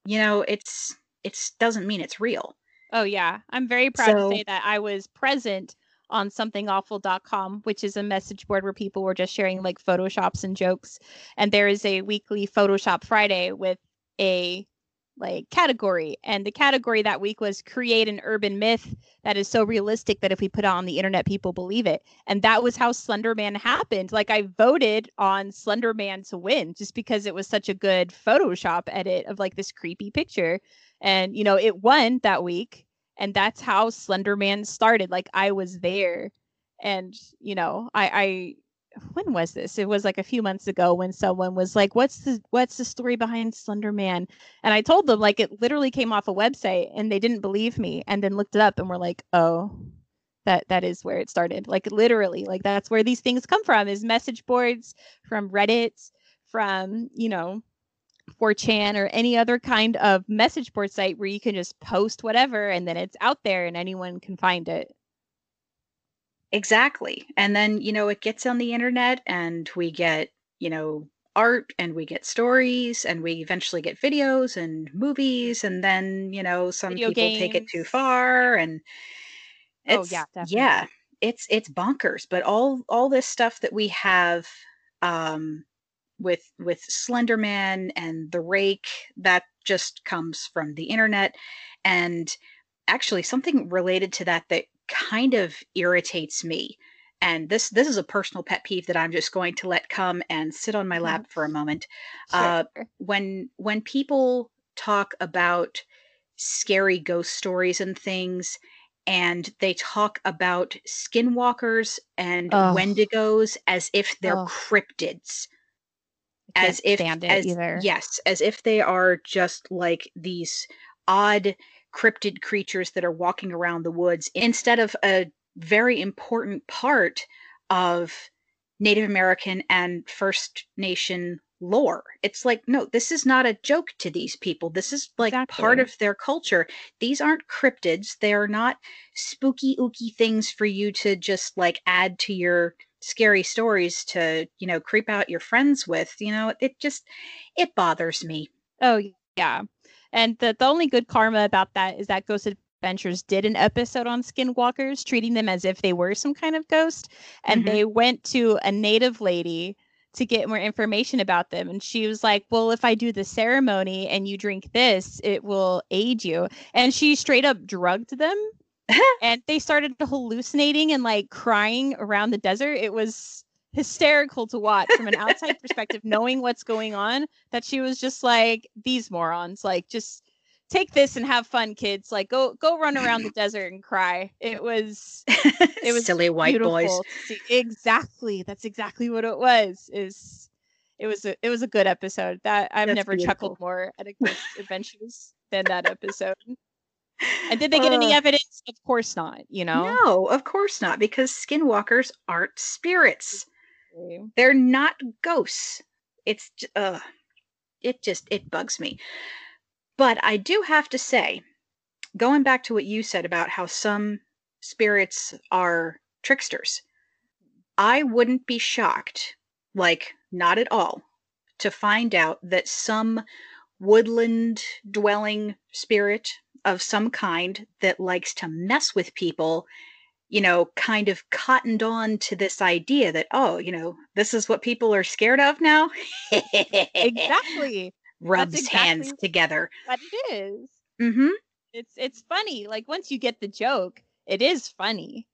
you know, it's it's doesn't mean it's real. Oh yeah, I'm very proud so, to say that I was present on somethingawful.com, which is a message board where people were just sharing like photoshops and jokes. And there is a weekly Photoshop Friday with a like category. And the category that week was create an urban myth that is so realistic that if we put it on the internet, people believe it. And that was how Slenderman happened. Like I voted on Slenderman to win just because it was such a good Photoshop edit of like this creepy picture and you know it won that week and that's how slenderman started like i was there and you know i i when was this it was like a few months ago when someone was like what's the what's the story behind Slender Man?" and i told them like it literally came off a website and they didn't believe me and then looked it up and were like oh that that is where it started like literally like that's where these things come from is message boards from reddit from you know 4chan or any other kind of message board site where you can just post whatever and then it's out there and anyone can find it. Exactly. And then, you know, it gets on the internet and we get, you know, art and we get stories and we eventually get videos and movies and then, you know, some Video people take it too far and oh yeah, definitely. yeah, it's it's bonkers, but all all this stuff that we have um with with Slenderman and the Rake that just comes from the internet and actually something related to that that kind of irritates me and this this is a personal pet peeve that I'm just going to let come and sit on my mm-hmm. lap for a moment. Sure. Uh, when when people talk about scary ghost stories and things, and they talk about skinwalkers and oh. wendigos as if they're oh. cryptids as if as, either. yes as if they are just like these odd cryptid creatures that are walking around the woods instead of a very important part of native american and first nation lore. It's like no this is not a joke to these people. This is like exactly. part of their culture. These aren't cryptids. They are not spooky ooky things for you to just like add to your scary stories to you know creep out your friends with you know? It just it bothers me. Oh yeah and the, the only good karma about that is that ghost adventures did an episode on skinwalkers treating them as if they were some kind of ghost and mm-hmm. they went to a native lady to get more information about them and she was like well if i do the ceremony and you drink this it will aid you and she straight up drugged them and they started hallucinating and like crying around the desert. It was hysterical to watch from an outside perspective, knowing what's going on. That she was just like, these morons, like just take this and have fun, kids. Like go go run around the desert and cry. It was it was silly white boys. Exactly. That's exactly what it was. Is it was a it was a good episode. That I've That's never beautiful. chuckled more at a Ghost Adventures than that episode. And did they get uh, any evidence? Of course not, you know? No, of course not, because skinwalkers aren't spirits. They're not ghosts. It's uh it just it bugs me. But I do have to say, going back to what you said about how some spirits are tricksters, I wouldn't be shocked, like not at all, to find out that some woodland dwelling spirit of some kind that likes to mess with people, you know, kind of cottoned on to this idea that, oh, you know, this is what people are scared of now. exactly. Rubs exactly hands together. What it is. Mm-hmm. It's it's funny. Like once you get the joke, it is funny.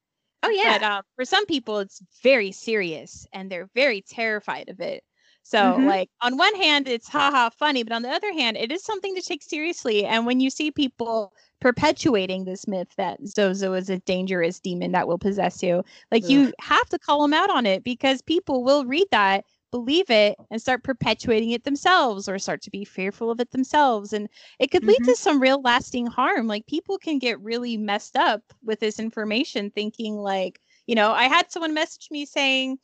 Oh yeah. But um, for some people, it's very serious, and they're very terrified of it. So, mm-hmm. like, on one hand, it's haha funny, but on the other hand, it is something to take seriously. And when you see people perpetuating this myth that Zozo is a dangerous demon that will possess you, like, Ugh. you have to call them out on it because people will read that, believe it, and start perpetuating it themselves or start to be fearful of it themselves. And it could lead mm-hmm. to some real lasting harm. Like, people can get really messed up with this information, thinking, like, you know, I had someone message me saying,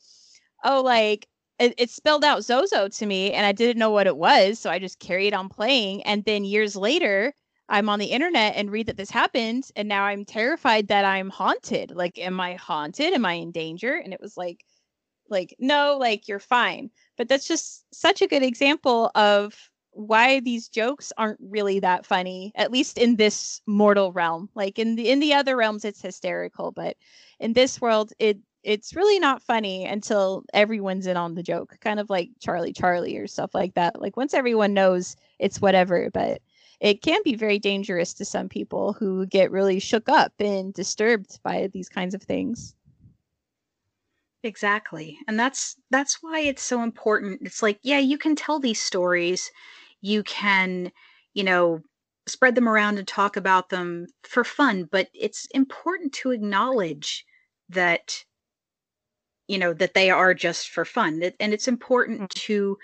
oh, like, it, it spelled out Zozo to me and I didn't know what it was. So I just carried on playing. And then years later, I'm on the internet and read that this happened. And now I'm terrified that I'm haunted. Like, am I haunted? Am I in danger? And it was like, like, no, like you're fine. But that's just such a good example of why these jokes aren't really that funny, at least in this mortal realm. Like in the in the other realms, it's hysterical, but in this world, it it's really not funny until everyone's in on the joke, kind of like Charlie Charlie or stuff like that. Like once everyone knows, it's whatever, but it can be very dangerous to some people who get really shook up and disturbed by these kinds of things. Exactly. And that's that's why it's so important. It's like, yeah, you can tell these stories. You can, you know, spread them around and talk about them for fun, but it's important to acknowledge that you know that they are just for fun and it's important mm-hmm. to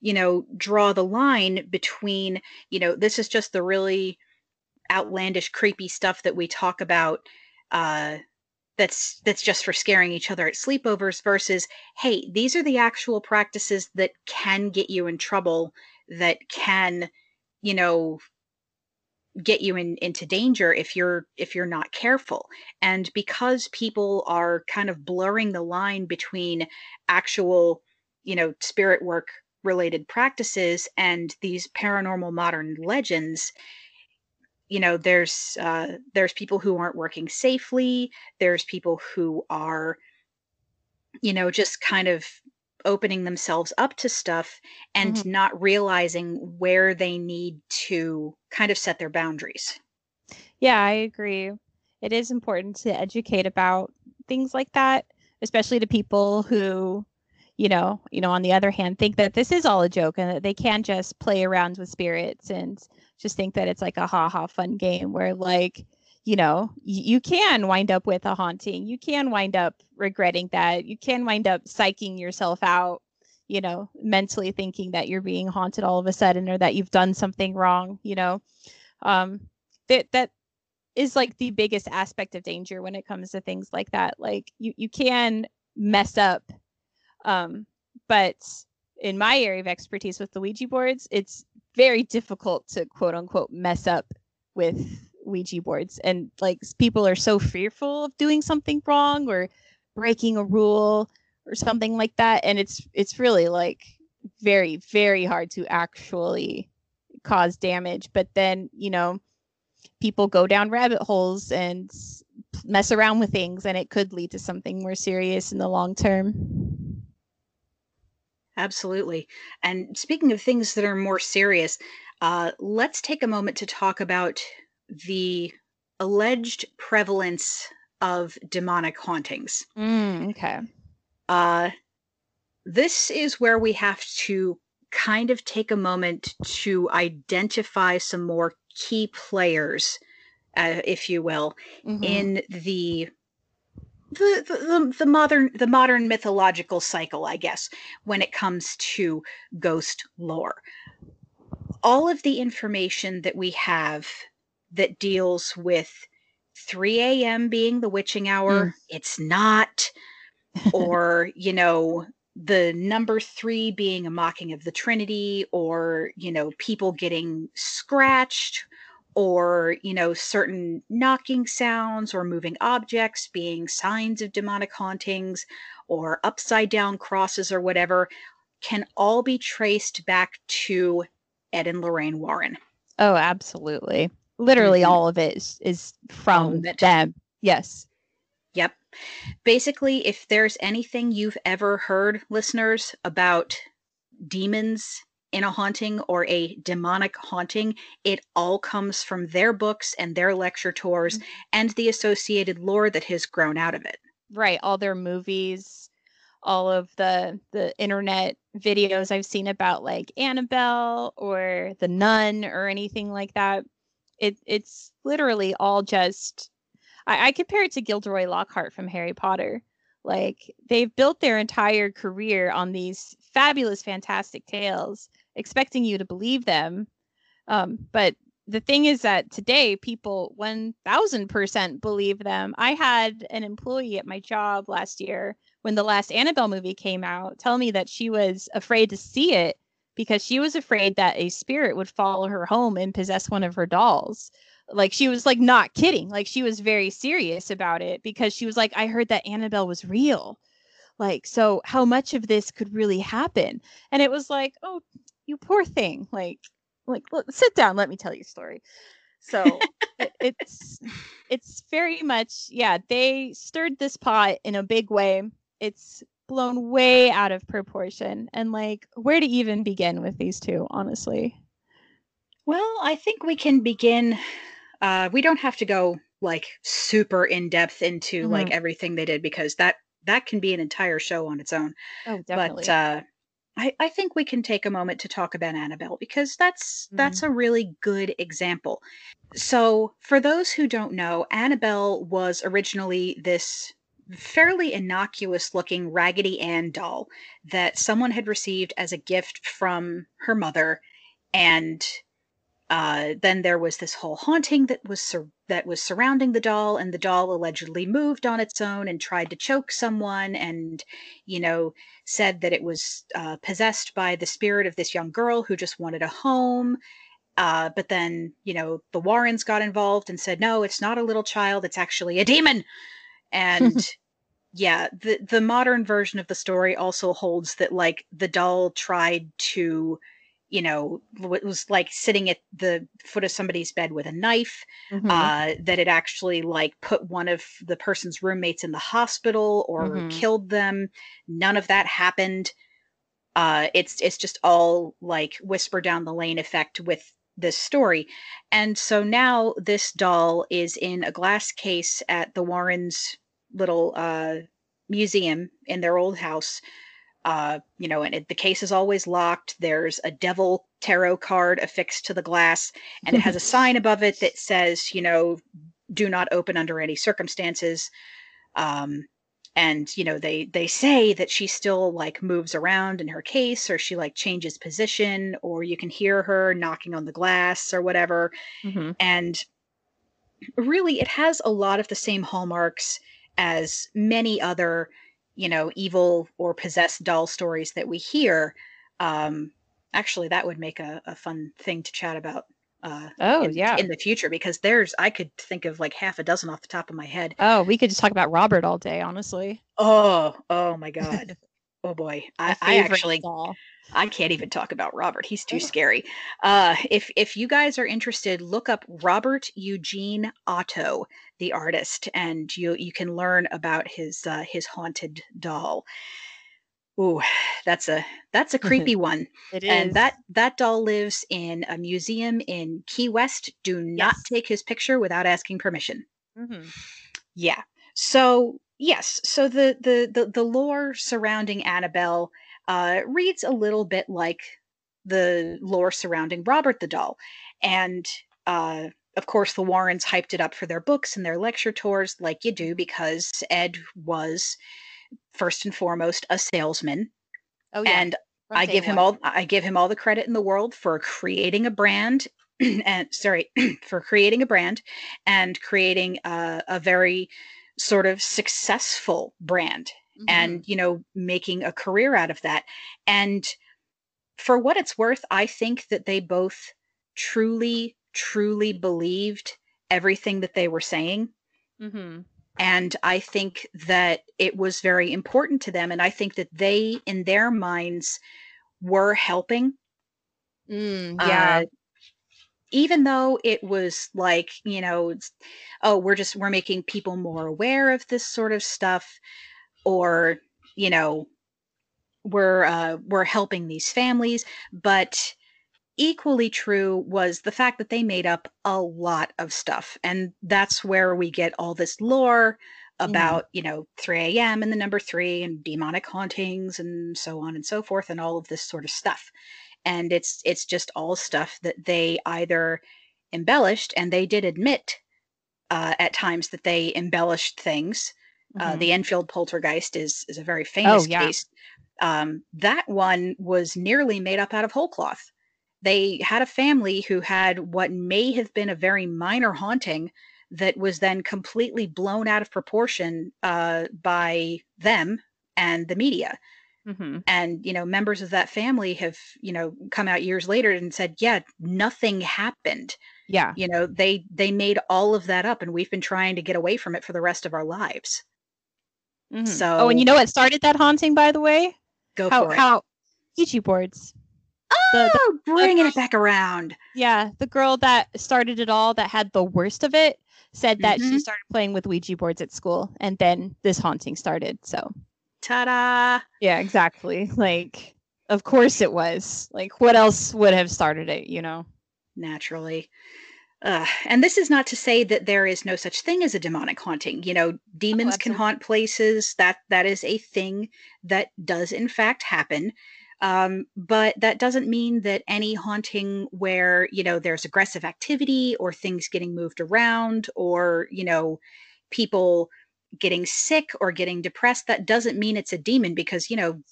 you know draw the line between you know this is just the really outlandish creepy stuff that we talk about uh that's that's just for scaring each other at sleepovers versus hey these are the actual practices that can get you in trouble that can you know get you in, into danger if you're if you're not careful. And because people are kind of blurring the line between actual you know spirit work related practices and these paranormal modern legends you know there's uh, there's people who aren't working safely. There's people who are you know just kind of opening themselves up to stuff and mm-hmm. not realizing where they need to kind of set their boundaries. Yeah, I agree. It is important to educate about things like that, especially to people who, you know, you know, on the other hand, think that this is all a joke and that they can just play around with spirits and just think that it's like a ha ha fun game where like you know, you can wind up with a haunting. You can wind up regretting that. You can wind up psyching yourself out, you know, mentally thinking that you're being haunted all of a sudden or that you've done something wrong, you know. Um that that is like the biggest aspect of danger when it comes to things like that. Like you you can mess up um but in my area of expertise with the Ouija boards, it's very difficult to quote unquote mess up with Ouija boards, and like people are so fearful of doing something wrong or breaking a rule or something like that, and it's it's really like very very hard to actually cause damage. But then you know people go down rabbit holes and mess around with things, and it could lead to something more serious in the long term. Absolutely. And speaking of things that are more serious, uh, let's take a moment to talk about the alleged prevalence of demonic hauntings. Mm, okay. Uh, this is where we have to kind of take a moment to identify some more key players, uh, if you will, mm-hmm. in the the, the the modern the modern mythological cycle, I guess, when it comes to ghost lore. All of the information that we have that deals with 3 a.m. being the witching hour. Mm. It's not. or, you know, the number three being a mocking of the Trinity, or, you know, people getting scratched, or, you know, certain knocking sounds or moving objects being signs of demonic hauntings, or upside down crosses or whatever, can all be traced back to Ed and Lorraine Warren. Oh, absolutely. Literally Mhm. all of it is, is from of them. Yes. Yep. Basically, if there's anything you've ever heard, listeners, about demons in a haunting or a demonic haunting, it all comes from their books and their lecture tours Mhm. and the associated lore that has grown out of it. Right. All their movies, all of the the internet videos I've seen about like Annabelle or the nun or anything like that. It it's literally all just I, I compare it to Gilderoy Lockhart from Harry Potter. Like they've built their entire career on these fabulous, fantastic tales, expecting you to believe them. Um, but the thing is that today people 1000% believe them. I had an employee at my job last year when the last Annabelle movie came out tell me that she was afraid to see it because she was afraid that a spirit would follow her home and possess one of her dolls. Like she was like not kidding. Like she was very serious about it because she was like I heard that Annabelle was real. Like so how much of this could really happen? And it was like, "Oh, you poor thing." Like like look, sit down, let me tell you a story. So it, it's it's very much yeah, they stirred this pot in a big way. It's blown way out of proportion and like where to even begin with these two, honestly. Well, I think we can begin. Uh, we don't have to go like super in depth into like everything they did because that that can be an entire show on its own. Oh, definitely. But uh, I, I think we can take a moment to talk about Annabelle because that's that's a really good example. So, for those who don't know, Annabelle was originally this fairly innocuous looking Raggedy Ann doll that someone had received as a gift from her mother and uh, then there was this whole haunting that was sur- that was surrounding the doll, and the doll allegedly moved on its own and tried to choke someone, and you know said that it was uh, possessed by the spirit of this young girl who just wanted a home. Uh, but then you know the Warrens got involved and said, no, it's not a little child; it's actually a demon. And yeah, the the modern version of the story also holds that like the doll tried to you know, w- was like sitting at the foot of somebody's bed with a knife. Mhm. Uh, that it actually like put one of the person's roommates in the hospital or Mhm. killed them. None of that happened. Uh, it's it's just all like whisper down the lane effect with this story. And so now this doll is in a glass case at the Warrens' little uh, museum in their old house uh, you know, and it, the case is always locked. There's a devil tarot card affixed to the glass, and it has a sign above it that says, you know, do not open under any circumstances. Um, and you know, they they say that she still like moves around in her case, or she like changes position, or you can hear her knocking on the glass or whatever. Mhm. And really, it has a lot of the same hallmarks as many other you know, evil or possessed doll stories that we hear. Um, actually, that would make a, a fun thing to chat about. Uh, Oh, in, yeah. in the future because there's I could think of like half a dozen off the top of my head. Oh, we could just talk about Robert all day, honestly. Oh, oh my god. Oh boy. I, I actually doll. I can't even talk about Robert. He's too scary. Uh, if if you guys are interested, look up Robert Eugene Otto, the artist, and you you can learn about his uh, his haunted doll. Ooh, that's a that's a creepy one. It is. And that that doll lives in a museum in Key West. Do not Yes. take his picture without asking permission. Mhm. Yeah. So yes. So the the the, the lore surrounding Annabelle uh, reads a little bit like the lore surrounding Robert the doll, and uh, of course the Warrens hyped it up for their books and their lecture tours, like you do, because Ed was first and foremost a salesman, Oh yeah. and I give him one. all I give him all the credit in the world for creating a brand and sorry for creating a brand and creating a, a very sort of successful brand Mhm. and you know making a career out of that and for what it's worth I think that they both truly truly believed everything that they were saying Mhm. And I think that it was very important to them. And I think that they, in their minds, were helping Mm, yeah. Uh, even though it was like, you know, oh, we're just we're making people more aware of this sort of stuff, or you know, we're uh, we're helping these families, but equally true was the fact that they made up a lot of stuff, and that's where we get all this lore Mhm. about you know 3 a.m. and the number three and demonic hauntings and so on and so forth and all of this sort of stuff and it's it's just all stuff that they either embellished and they did admit uh, at times that they embellished things uh, Mhm. the enfield poltergeist is is a very famous yeah. case um, that one was nearly made up out of whole cloth they had a family who had what may have been a very minor haunting that was then completely blown out of proportion uh, by them and the media Mhm. and you know members of that family have you know come out years later and said yeah nothing happened Yeah. you know they they made all of that up and we've been trying to get away from it for the rest of our lives Mhm. So- oh, and you know what started that haunting, by the way? go how for it how Ouija boards. The- the- oh bringing it back around Yeah, the girl that started it all, that had the worst of it, said that she Mhm. started playing with Ouija boards at school, and then this haunting started. So ta-da yeah, exactly. Like, of course it was. Like, what else would have started it? You know? naturally. Uh, and this is not to say that there is no such thing as a demonic haunting. You know, demons can haunt places. That that is a thing that does in fact happen. Um, but that doesn't mean that any haunting where you know there's aggressive activity or things getting moved around or you know people getting sick or getting depressed that doesn't mean it's a demon because you know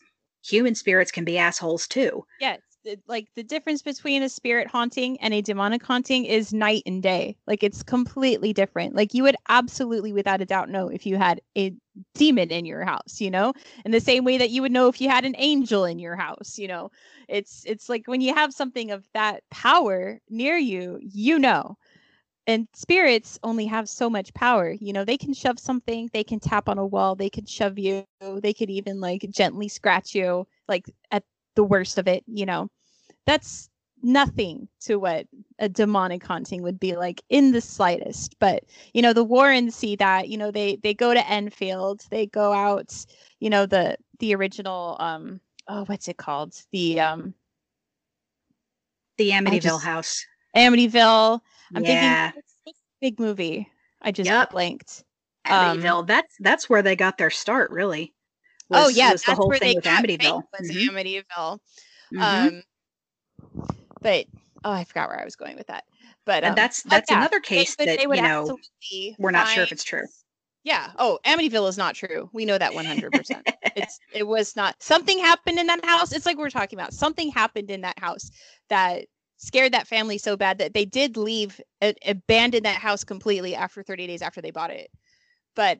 human spirits can be assholes too. Yes. Like the difference between a spirit haunting and a demonic haunting is night and day. Like it's completely different. Like you would absolutely, without a doubt, know if you had a demon in your house. You know, in the same way that you would know if you had an angel in your house. You know, it's it's like when you have something of that power near you, you know. And spirits only have so much power. You know, they can shove something, they can tap on a wall, they can shove you, they could even like gently scratch you, like at the worst of it, you know. That's nothing to what a demonic haunting would be like in the slightest. But, you know, the Warrens see that, you know, they they go to Enfield, they go out, you know, the the original um oh, what's it called? The um The Amityville just- house. Amityville. I'm yeah. thinking big movie. I just Yup. blanked. um, Amityville. that's that's where they got their start, really. oh was- yeah, was that's the whole where thing they with got Amityville. famous, Was Mhm, Amityville. mhm. Um, but oh, I forgot where I was going with that. But And um, that's- that's yeah, another case would- that, they would you know, absolutely we're not sure if it's true. Yeah. Oh, Amityville is not true. We know that 100. percent It's it was not. Something happened in that house. It's like we're talking about. Something happened in that house that scared that family so bad that they did leave, a- abandon that house completely after 30 days after they bought it. But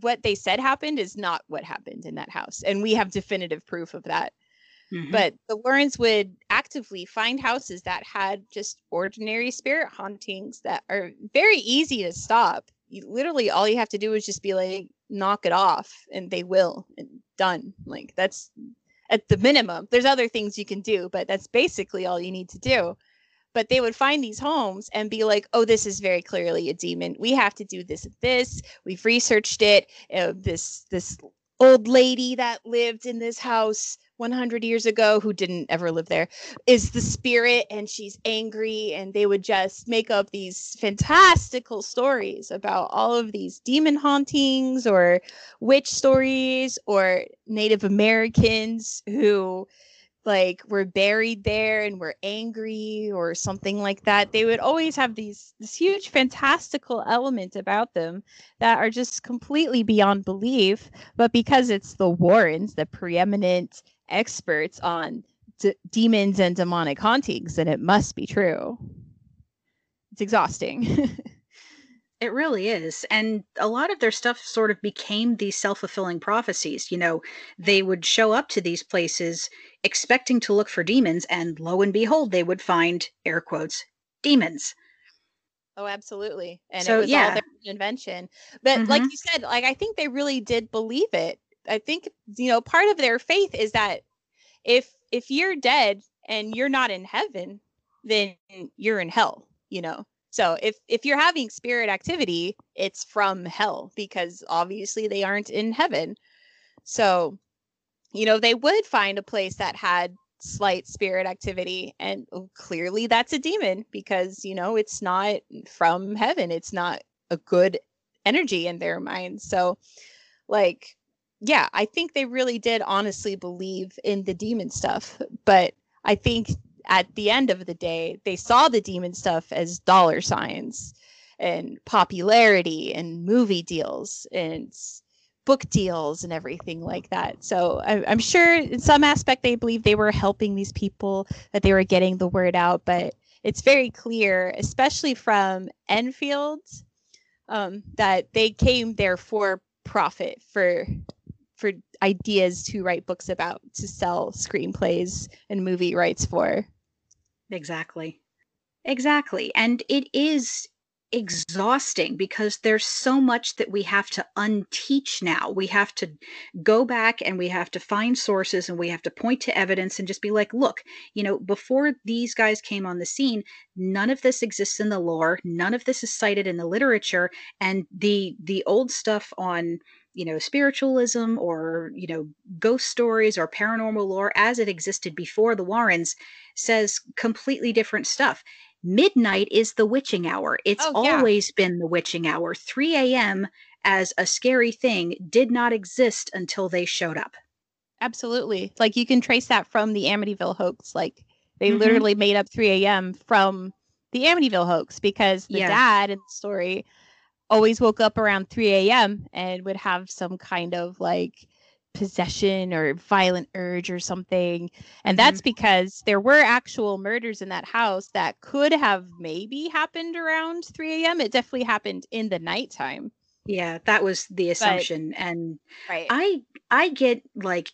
what they said happened is not what happened in that house, and we have definitive proof of that. Mhm. But the Warrens would actively find houses that had just ordinary spirit hauntings that are very easy to stop. You, literally, all you have to do is just be like, knock it off, and they will, and done. Like, that's at the minimum. There's other things you can do, but that's basically all you need to do. But they would find these homes and be like, oh, this is very clearly a demon. We have to do this and this. We've researched it. Uh, this, this old lady that lived in this house 100 years ago who didn't ever live there is the spirit and she's angry and they would just make up these fantastical stories about all of these demon hauntings or witch stories or native americans who like we're buried there and we're angry or something like that they would always have these this huge fantastical element about them that are just completely beyond belief but because it's the warrens the preeminent experts on d- demons and demonic hauntings then it must be true. It's exhausting It really is. And a lot of their stuff sort of became these self fulfilling prophecies. You know, they would show up to these places expecting to look for demons, and lo and behold, they would find, air quotes, demons. Oh, absolutely. And So, it was yeah. all their invention. But like Mhm. you said, like I think they really did believe it. I think you know, part of their faith is that if if you're dead and you're not in heaven, then you're in hell, you know. So if if you're having spirit activity, it's from hell because obviously they aren't in heaven. So, you know, they would find a place that had slight spirit activity and oh, clearly that's a demon because, you know, it's not from heaven. It's not a good energy in their minds. So, like yeah, I think they really did honestly believe in the demon stuff, but I think at the end of the day, they saw the demon stuff as dollar signs and popularity and movie deals and book deals and everything like that. So I, am sure in some aspect they believe they were helping these people, that they were getting the word out. But it's very clear, especially from Enfield, um, that they came there for profit, for for ideas to write books about, to sell screenplays and movie rights for. Exactly. Exactly. And it is exhausting because there's so much that we have to unteach now. We have to go back and we have to find sources and we have to point to evidence and just be like, look, you know, before these guys came on the scene, none of this exists in the lore, none of this is cited in the literature and the the old stuff on you know spiritualism or you know ghost stories or paranormal lore as it existed before the warrens says completely different stuff midnight is the witching hour it's oh, yeah. always been the witching hour 3 a.m as a scary thing did not exist until they showed up absolutely like you can trace that from the amityville hoax like they mm-hmm. literally made up 3 a.m from the amityville hoax because the yeah. dad in the story always woke up around 3 a.m. and would have some kind of like possession or violent urge or something. And that's mm-hmm. because there were actual murders in that house that could have maybe happened around 3 a.m. It definitely happened in the nighttime. Yeah, that was the assumption. But, and right. I I get like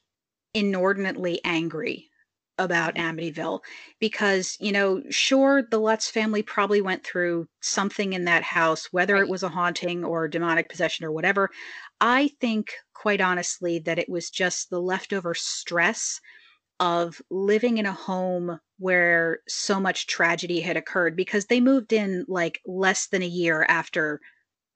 inordinately angry about Amityville because, you know, sure, the Lutz family probably went through something in that house, whether right. it was a haunting or demonic possession or whatever. I think, quite honestly, that it was just the leftover stress of living in a home where so much tragedy had occurred because they moved in like less than a year after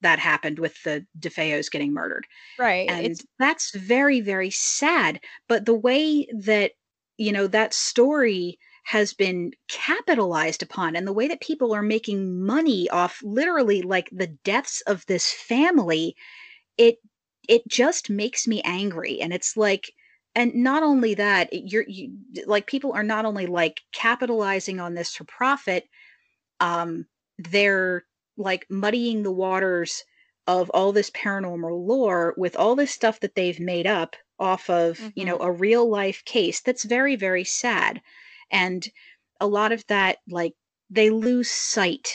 that happened with the DeFeos getting murdered. Right. And it's... that's very, very sad. But the way that you know that story has been capitalized upon and the way that people are making money off literally like the deaths of this family it it just makes me angry. And it's like and not only that you're you like people are not only like capitalizing on this for profit um they're like muddying the waters of all this paranormal lore with all this stuff that they've made up off of mm-hmm. you know mm-hmm. a real life case that's very very sad and a lot of that like they lose sight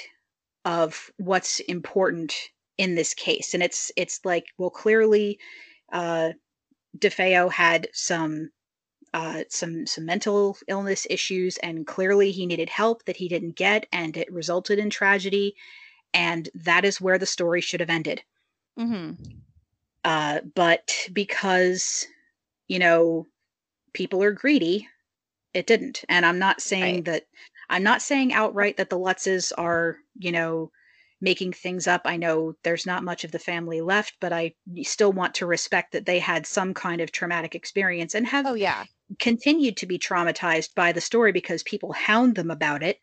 of what's important in this case and it's it's like well clearly uh DeFeo had some uh, some some mental illness issues, and clearly he needed help that he didn't get, and it resulted in tragedy. And that is where the story should have ended. Mm-hmm. Uh, but because, you know, people are greedy, it didn't. And I'm not saying right. that, I'm not saying outright that the Lutzes are, you know, making things up. I know there's not much of the family left, but I still want to respect that they had some kind of traumatic experience and have oh, yeah. continued to be traumatized by the story because people hound them about it.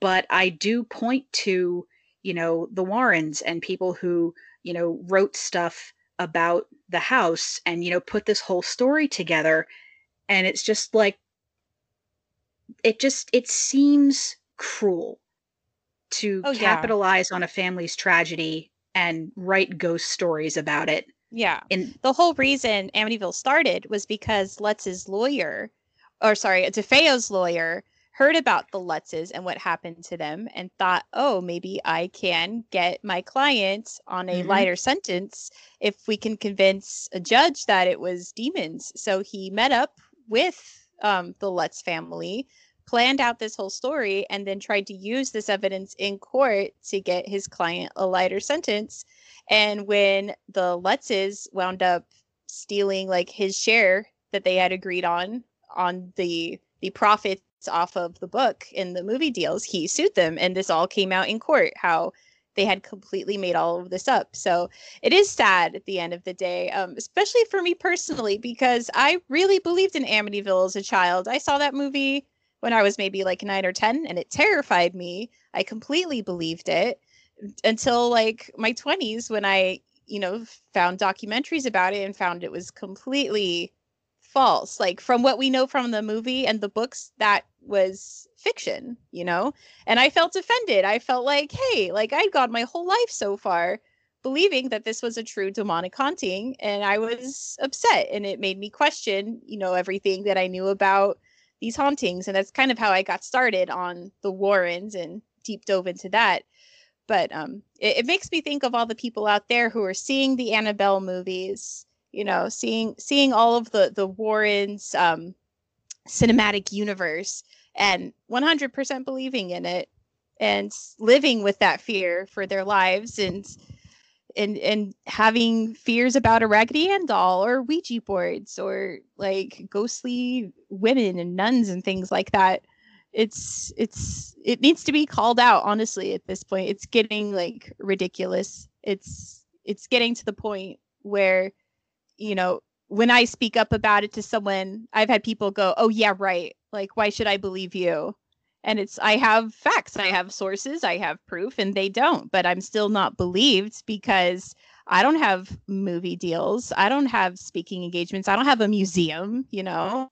But I do point to, you know, the Warrens and people who you know, wrote stuff about the house and, you know, put this whole story together. And it's just like, it just, it seems cruel to oh, capitalize yeah. on a family's tragedy and write ghost stories about it. Yeah. And the whole reason Amityville started was because Lutz's lawyer, or sorry, DeFeo's lawyer, heard about the Lutzes and what happened to them and thought, oh, maybe I can get my client on a mm-hmm. lighter sentence if we can convince a judge that it was demons. So he met up with um, the Lutz family, planned out this whole story, and then tried to use this evidence in court to get his client a lighter sentence. And when the Lutzes wound up stealing like his share that they had agreed on on the the profits off of the book and the movie deals, he sued them. And this all came out in court how they had completely made all of this up. So it is sad at the end of the day, um, especially for me personally, because I really believed in Amityville as a child. I saw that movie when I was maybe like nine or 10, and it terrified me. I completely believed it until like my 20s when I, you know, found documentaries about it and found it was completely false. Like from what we know from the movie and the books, that was fiction, you know? And I felt offended. I felt like, hey, like I'd gone my whole life so far believing that this was a true demonic haunting and I was upset and it made me question, you know, everything that I knew about these hauntings and that's kind of how I got started on the Warrens and deep dove into that. But um it, it makes me think of all the people out there who are seeing the Annabelle movies, you know, seeing seeing all of the the Warrens um cinematic universe and 100% believing in it and living with that fear for their lives and and and having fears about a raggedy ann doll or ouija boards or like ghostly women and nuns and things like that. It's it's it needs to be called out honestly at this point. It's getting like ridiculous. It's it's getting to the point where you know when i speak up about it to someone i've had people go oh yeah right like, why should I believe you? And it's, I have facts, I have sources, I have proof, and they don't, but I'm still not believed because I don't have movie deals. I don't have speaking engagements. I don't have a museum, you know?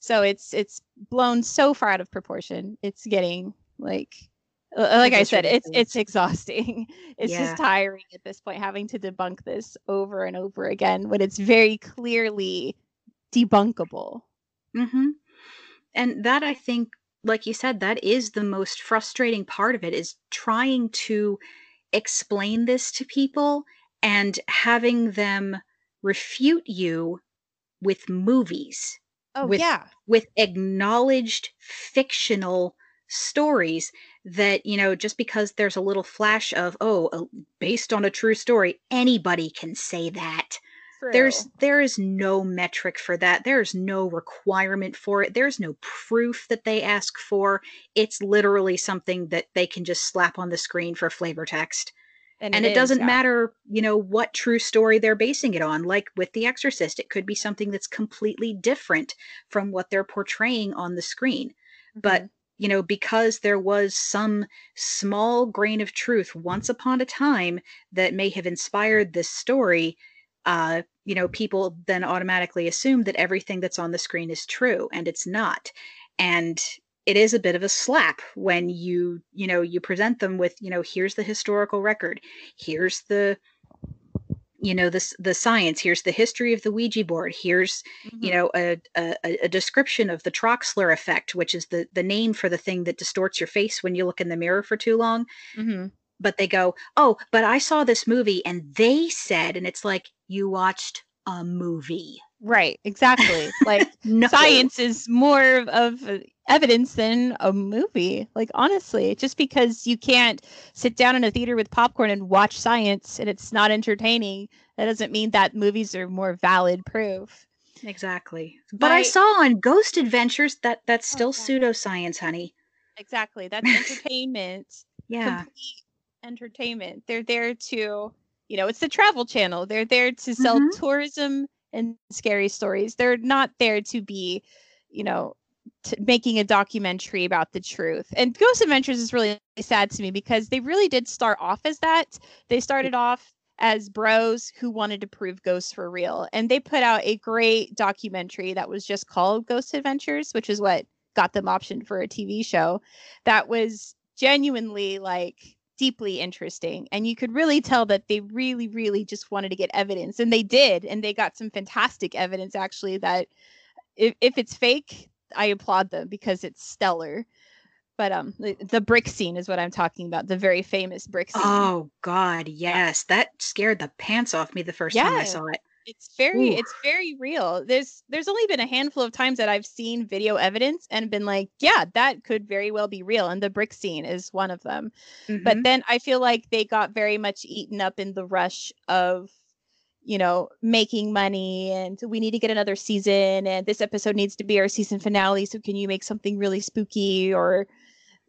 So it's, it's blown so far out of proportion. It's getting like, like I said, it's it's exhausting. It's yeah. just tiring at this point having to debunk this over and over again when it's very clearly debunkable. Mm-hmm and that i think like you said that is the most frustrating part of it is trying to explain this to people and having them refute you with movies oh with, yeah with acknowledged fictional stories that you know just because there's a little flash of oh based on a true story anybody can say that True. There's there is no metric for that. There's no requirement for it. There's no proof that they ask for. It's literally something that they can just slap on the screen for flavor text. And, and it, it is, doesn't yeah. matter, you know, what true story they're basing it on. Like with The Exorcist, it could be something that's completely different from what they're portraying on the screen. Mm-hmm. But you know, because there was some small grain of truth once upon a time that may have inspired this story, uh, you know, people then automatically assume that everything that's on the screen is true, and it's not. And it is a bit of a slap when you, you know, you present them with, you know, here's the historical record, here's the you know this the science here's the history of the ouija board here's mm-hmm. you know a, a, a description of the troxler effect which is the the name for the thing that distorts your face when you look in the mirror for too long mm-hmm. but they go oh but i saw this movie and they said and it's like you watched a movie. Right, exactly. Like no. science is more of evidence than a movie. Like honestly, just because you can't sit down in a theater with popcorn and watch science and it's not entertaining, that doesn't mean that movies are more valid proof. Exactly. But I saw on Ghost Adventures that that's oh, still oh, pseudoscience, honey. Exactly. That's entertainment. yeah. Complete entertainment. They're there to you know, it's the travel channel. They're there to sell mm-hmm. tourism and scary stories. They're not there to be, you know, making a documentary about the truth. And Ghost Adventures is really sad to me because they really did start off as that. They started off as bros who wanted to prove ghosts were real. And they put out a great documentary that was just called Ghost Adventures, which is what got them optioned for a TV show that was genuinely like deeply interesting. And you could really tell that they really, really just wanted to get evidence. And they did. And they got some fantastic evidence, actually, that if, if it's fake, I applaud them because it's stellar. But um, the, the brick scene is what I'm talking about. The very famous brick scene. Oh God, yes, that scared the pants off me the first yeah. time I saw it it's very Ooh. it's very real there's there's only been a handful of times that i've seen video evidence and been like yeah that could very well be real and the brick scene is one of them mm-hmm. but then i feel like they got very much eaten up in the rush of you know, making money and we need to get another season and this episode needs to be our season finale. So can you make something really spooky or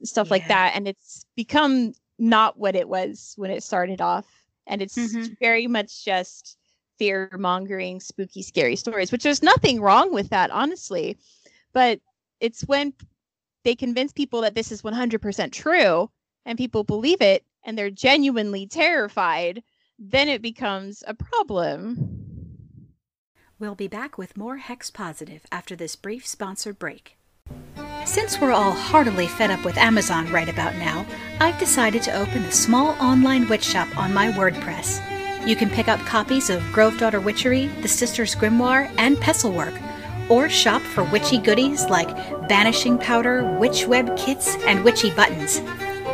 stuff yeah. like that? And it's become not what it was when it started off. And it's mm-hmm. very much just fear mongering, spooky, scary stories, which there's nothing wrong with that, honestly. But it's when they convince people that this is 100% true and people believe it and they're genuinely terrified, then it becomes a problem. We'll be back with more Hex Positive after this brief sponsored break. Since we're all heartily fed up with Amazon right about now, I've decided to open a small online witch shop on my WordPress. You can pick up copies of Grove Daughter Witchery, The Sisters Grimoire, and Pesselwork, or shop for witchy goodies like banishing powder, witch web kits, and witchy buttons.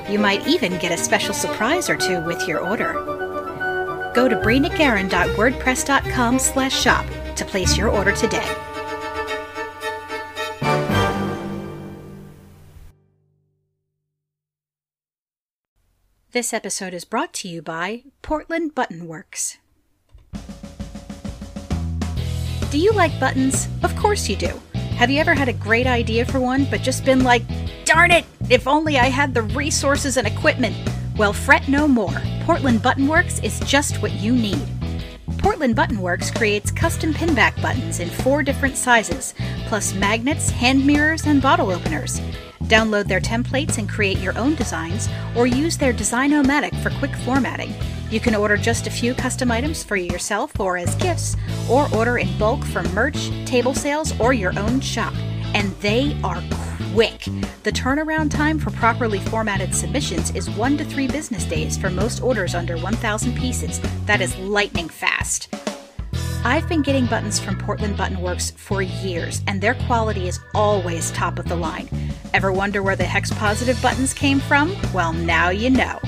You might even get a special surprise or two with your order. Go to breenicgarran.wordpress.com slash shop to place your order today. This episode is brought to you by Portland Button Works. Do you like buttons? Of course you do. Have you ever had a great idea for one, but just been like, darn it, if only I had the resources and equipment? Well, fret no more. Portland Buttonworks is just what you need. Portland Buttonworks creates custom pinback buttons in four different sizes, plus magnets, hand mirrors, and bottle openers. Download their templates and create your own designs, or use their Design-O-Matic for quick formatting. You can order just a few custom items for yourself or as gifts, or order in bulk for merch, table sales, or your own shop. And they are quick. The turnaround time for properly formatted submissions is one to three business days for most orders under 1,000 pieces. That is lightning fast. I've been getting buttons from Portland Button Works for years, and their quality is always top of the line. Ever wonder where the Hex Positive buttons came from? Well, now you know.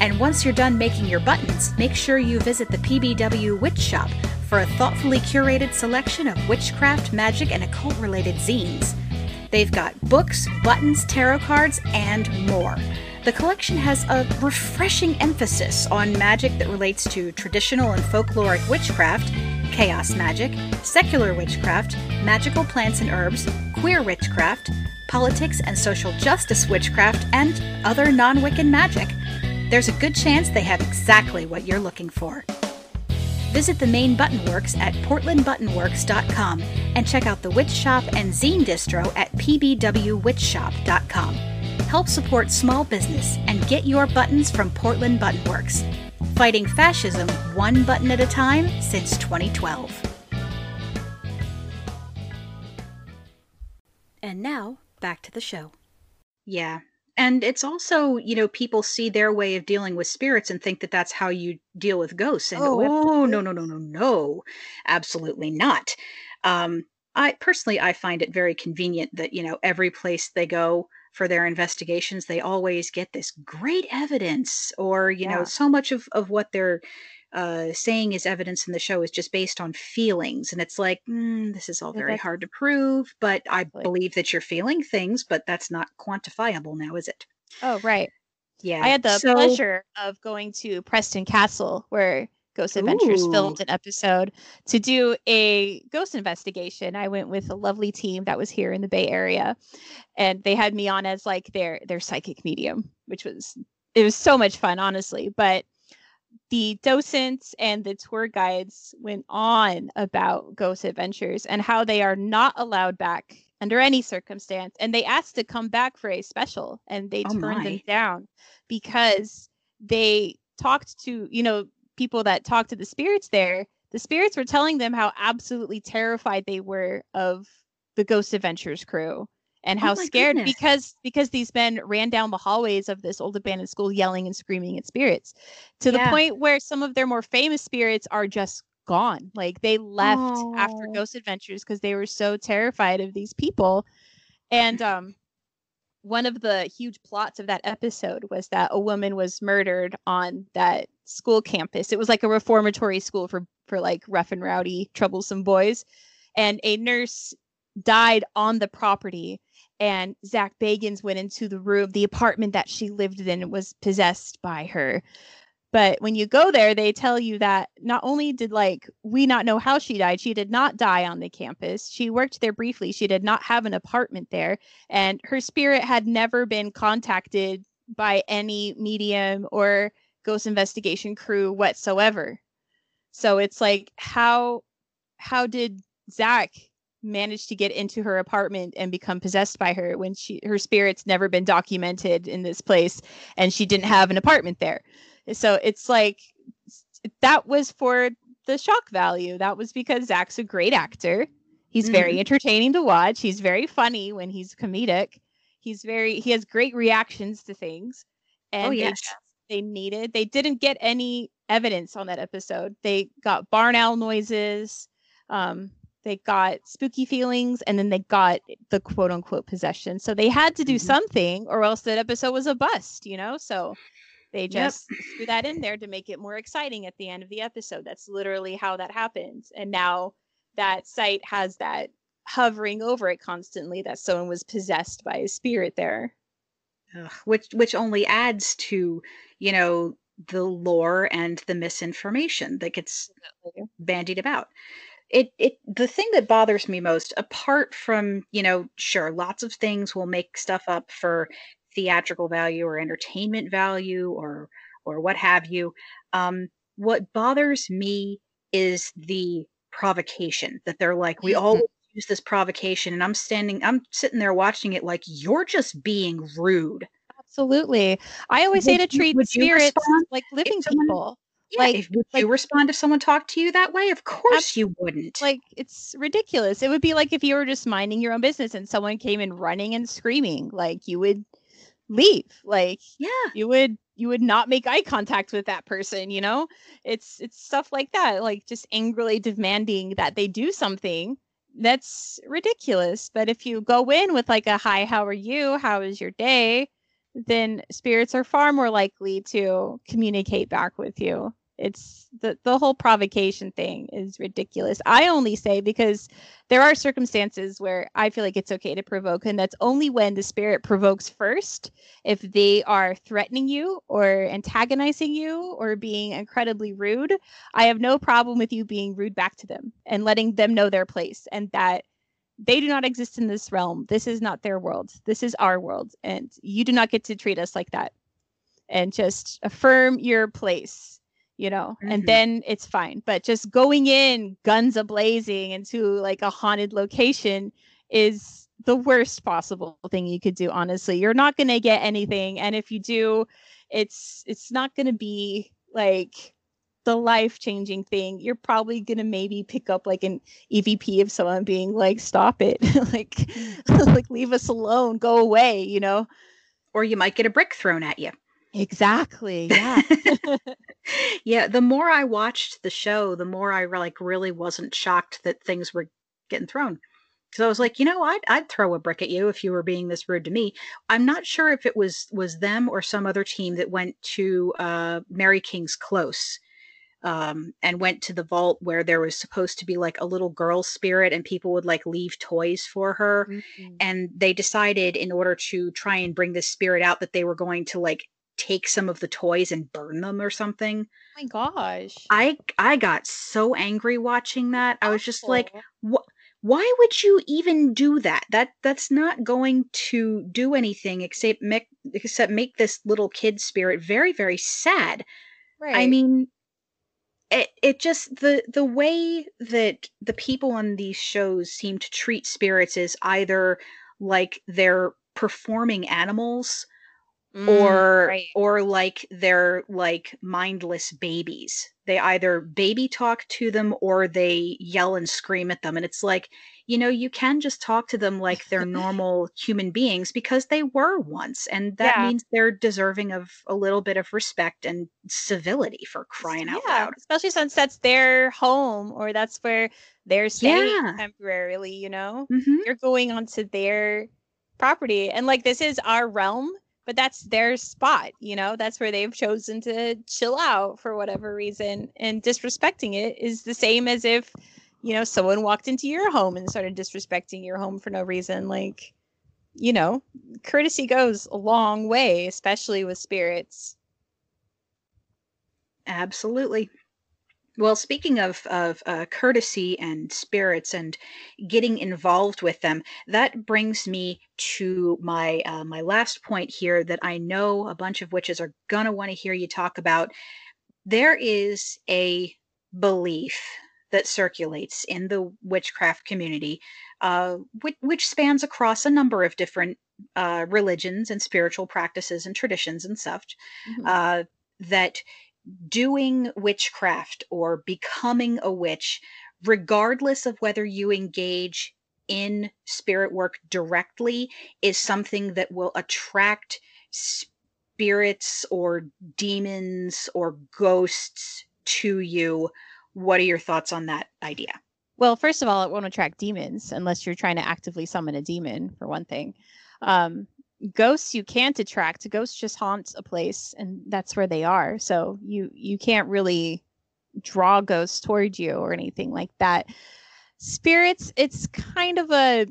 And once you're done making your buttons, make sure you visit the PBW Witch Shop for a thoughtfully curated selection of witchcraft, magic, and occult related zines. They've got books, buttons, tarot cards, and more. The collection has a refreshing emphasis on magic that relates to traditional and folkloric witchcraft, chaos magic, secular witchcraft, magical plants and herbs, queer witchcraft, politics and social justice witchcraft, and other non Wiccan magic. There's a good chance they have exactly what you're looking for. Visit the main Buttonworks at portlandbuttonworks.com and check out the Witch Shop and Zine distro at pbwwitchshop.com help support small business and get your buttons from Portland Buttonworks. Fighting fascism one button at a time since 2012. And now, back to the show. Yeah. And it's also, you know, people see their way of dealing with spirits and think that that's how you deal with ghosts. And oh, oh no, no, no, no, no, absolutely not. Um, I personally, I find it very convenient that you know every place they go, for their investigations, they always get this great evidence, or you yeah. know, so much of of what they're uh, saying is evidence in the show is just based on feelings, and it's like mm, this is all very hard to prove. But I believe that you're feeling things, but that's not quantifiable now, is it? Oh, right. Yeah. I had the so, pleasure of going to Preston Castle, where Ghost Adventures Ooh. filmed an episode to do a ghost investigation. I went with a lovely team that was here in the Bay Area, and they had me on as like their their psychic medium, which was it was so much fun, honestly. But the docents and the tour guides went on about ghost adventures and how they are not allowed back under any circumstance. And they asked to come back for a special and they oh turned my. them down because they talked to you know people that talked to the spirits there, the spirits were telling them how absolutely terrified they were of the Ghost Adventures crew and how oh scared goodness. because because these men ran down the hallways of this old abandoned school yelling and screaming at spirits to yeah. the point where some of their more famous spirits are just gone like they left oh. after ghost adventures because they were so terrified of these people and um one of the huge plots of that episode was that a woman was murdered on that school campus. It was like a reformatory school for for like rough and rowdy, troublesome boys, and a nurse died on the property. And Zak Bagans went into the room, the apartment that she lived in was possessed by her. But when you go there, they tell you that not only did like we not know how she died, she did not die on the campus. She worked there briefly. She did not have an apartment there, and her spirit had never been contacted by any medium or ghost investigation crew whatsoever. So it's like how how did Zach manage to get into her apartment and become possessed by her when she her spirit's never been documented in this place and she didn't have an apartment there. So it's like that was for the shock value. That was because Zak's a great actor. He's mm-hmm. very entertaining to watch. He's very funny when he's comedic. He's very he has great reactions to things. Oh, and oh, yes. they, they needed they didn't get any evidence on that episode. They got barn owl noises. Um, they got spooky feelings and then they got the quote unquote possession. So they had to do mm-hmm. something or else that episode was a bust, you know? So they just yep. threw that in there to make it more exciting at the end of the episode. That's literally how that happens. And now that site has that hovering over it constantly that someone was possessed by a spirit there. Ugh, which which only adds to, you know, the lore and the misinformation that gets bandied about it it the thing that bothers me most apart from you know sure lots of things will make stuff up for theatrical value or entertainment value or or what have you um what bothers me is the provocation that they're like we all mm-hmm. use this provocation and i'm standing i'm sitting there watching it like you're just being rude. Absolutely. I always would say to treat spirits like living people yeah, like, if, would like, you respond if someone talked to you that way? Of course you wouldn't. Like it's ridiculous. It would be like if you were just minding your own business and someone came in running and screaming. Like you would leave. Like yeah, you would you would not make eye contact with that person. You know, it's it's stuff like that. Like just angrily demanding that they do something. That's ridiculous. But if you go in with like a hi, how are you? How is your day? Then spirits are far more likely to communicate back with you. It's the the whole provocation thing is ridiculous. I only say because there are circumstances where I feel like it's okay to provoke, and that's only when the spirit provokes first. If they are threatening you or antagonizing you or being incredibly rude, I have no problem with you being rude back to them and letting them know their place and that they do not exist in this realm. This is not their world. This is our world. And you do not get to treat us like that. And just affirm your place, you know, mm-hmm. and then it's fine. But just going in guns a blazing into like a haunted location is the worst possible thing you could do, honestly. You're not going to get anything. And if you do, it's it's not going to be like the life changing thing, you're probably gonna maybe pick up like an EVP of someone being like, "Stop it! like, like leave us alone, go away," you know. Or you might get a brick thrown at you. Exactly. Yeah. yeah. The more I watched the show, the more I like really wasn't shocked that things were getting thrown. Because I was like, you know, I'd I'd throw a brick at you if you were being this rude to me. I'm not sure if it was was them or some other team that went to uh, Mary King's Close um, and went to the vault where there was supposed to be like a little girl spirit and people would like leave toys for her. Mm-hmm. And they decided in order to try and bring this spirit out that they were going to like take some of the toys and burn them or something. Oh my gosh. I I got so angry watching that. I was just like what why would you even do that? That that's not going to do anything except make except make this little kid spirit very very sad. Right. I mean, it it just the the way that the people on these shows seem to treat spirits is either like they're performing animals mm, or right. or like they're like mindless babies they either baby talk to them or they yell and scream at them and it's like you know, you can just talk to them like they're normal human beings because they were once. And that yeah. means they're deserving of a little bit of respect and civility for crying out yeah, loud. Especially since that's their home or that's where they're staying yeah. temporarily, you know? Mm-hmm. You're going onto their property. And like this is our realm but that's their spot you know that's where they've chosen to chill out for whatever reason and disrespecting it is the same as if you know, someone walked into your home and started disrespecting your home for no reason. Like, you know, courtesy goes a long way, especially with spirits. Absolutely. Well, speaking of of uh, courtesy and spirits and getting involved with them, that brings me to my uh, my last point here that I know a bunch of witches are gonna want to hear you talk about. There is a belief that circulates in the witchcraft community, uh, which, which spans across a number of different uh, religions and spiritual practices and traditions and such, Mhm. uh, that doing witchcraft or becoming a witch, regardless of whether you engage in spirit work directly, is something that will attract spirits or demons or ghosts to you. What are your thoughts on that idea? Well, first of all, it won't attract demons unless you're trying to actively summon a demon, for one thing. Um, ghosts you can't attract. Ghosts just haunt a place, and that's where they are. So you you can't really draw ghosts toward you or anything like that. Spirits, it's kind of a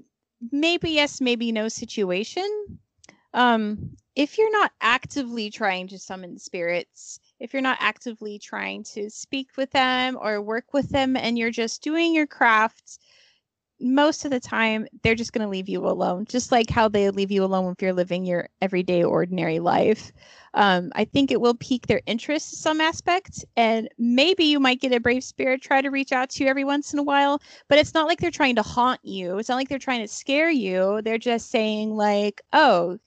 maybe yes, maybe no situation. Um, if you're not actively trying to summon spirits, if you're not actively trying to speak with them or work with them and you're just doing your craft, most of the time they're just going to leave you alone, just like how they leave you alone if you're living your everyday, ordinary life. Um, I think it will pique their interest to some aspect, and maybe you might get a brave spirit try to reach out to you every once in a while, but it's not like they're trying to haunt you. It's not like they're trying to scare you. They're just saying, like, oh,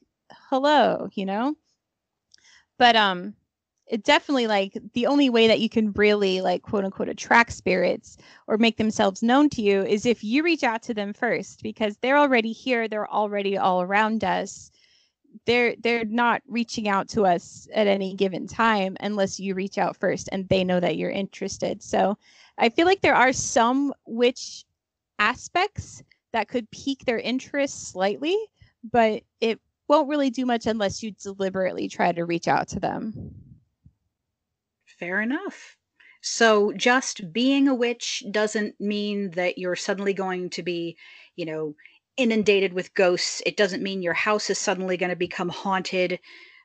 hello, you know? But um it definitely like the only way that you can really like quote unquote attract spirits or make themselves known to you is if you reach out to them first because they're already here they're already all around us. They're they're not reaching out to us at any given time unless you reach out first and they know that you're interested. So i feel like there are some witch aspects that could pique their interest slightly but it won't really do much unless you deliberately try to reach out to them Fair enough. So just being a witch doesn't mean that you're suddenly going to be, you know, inundated with ghosts. It doesn't mean your house is suddenly going to become haunted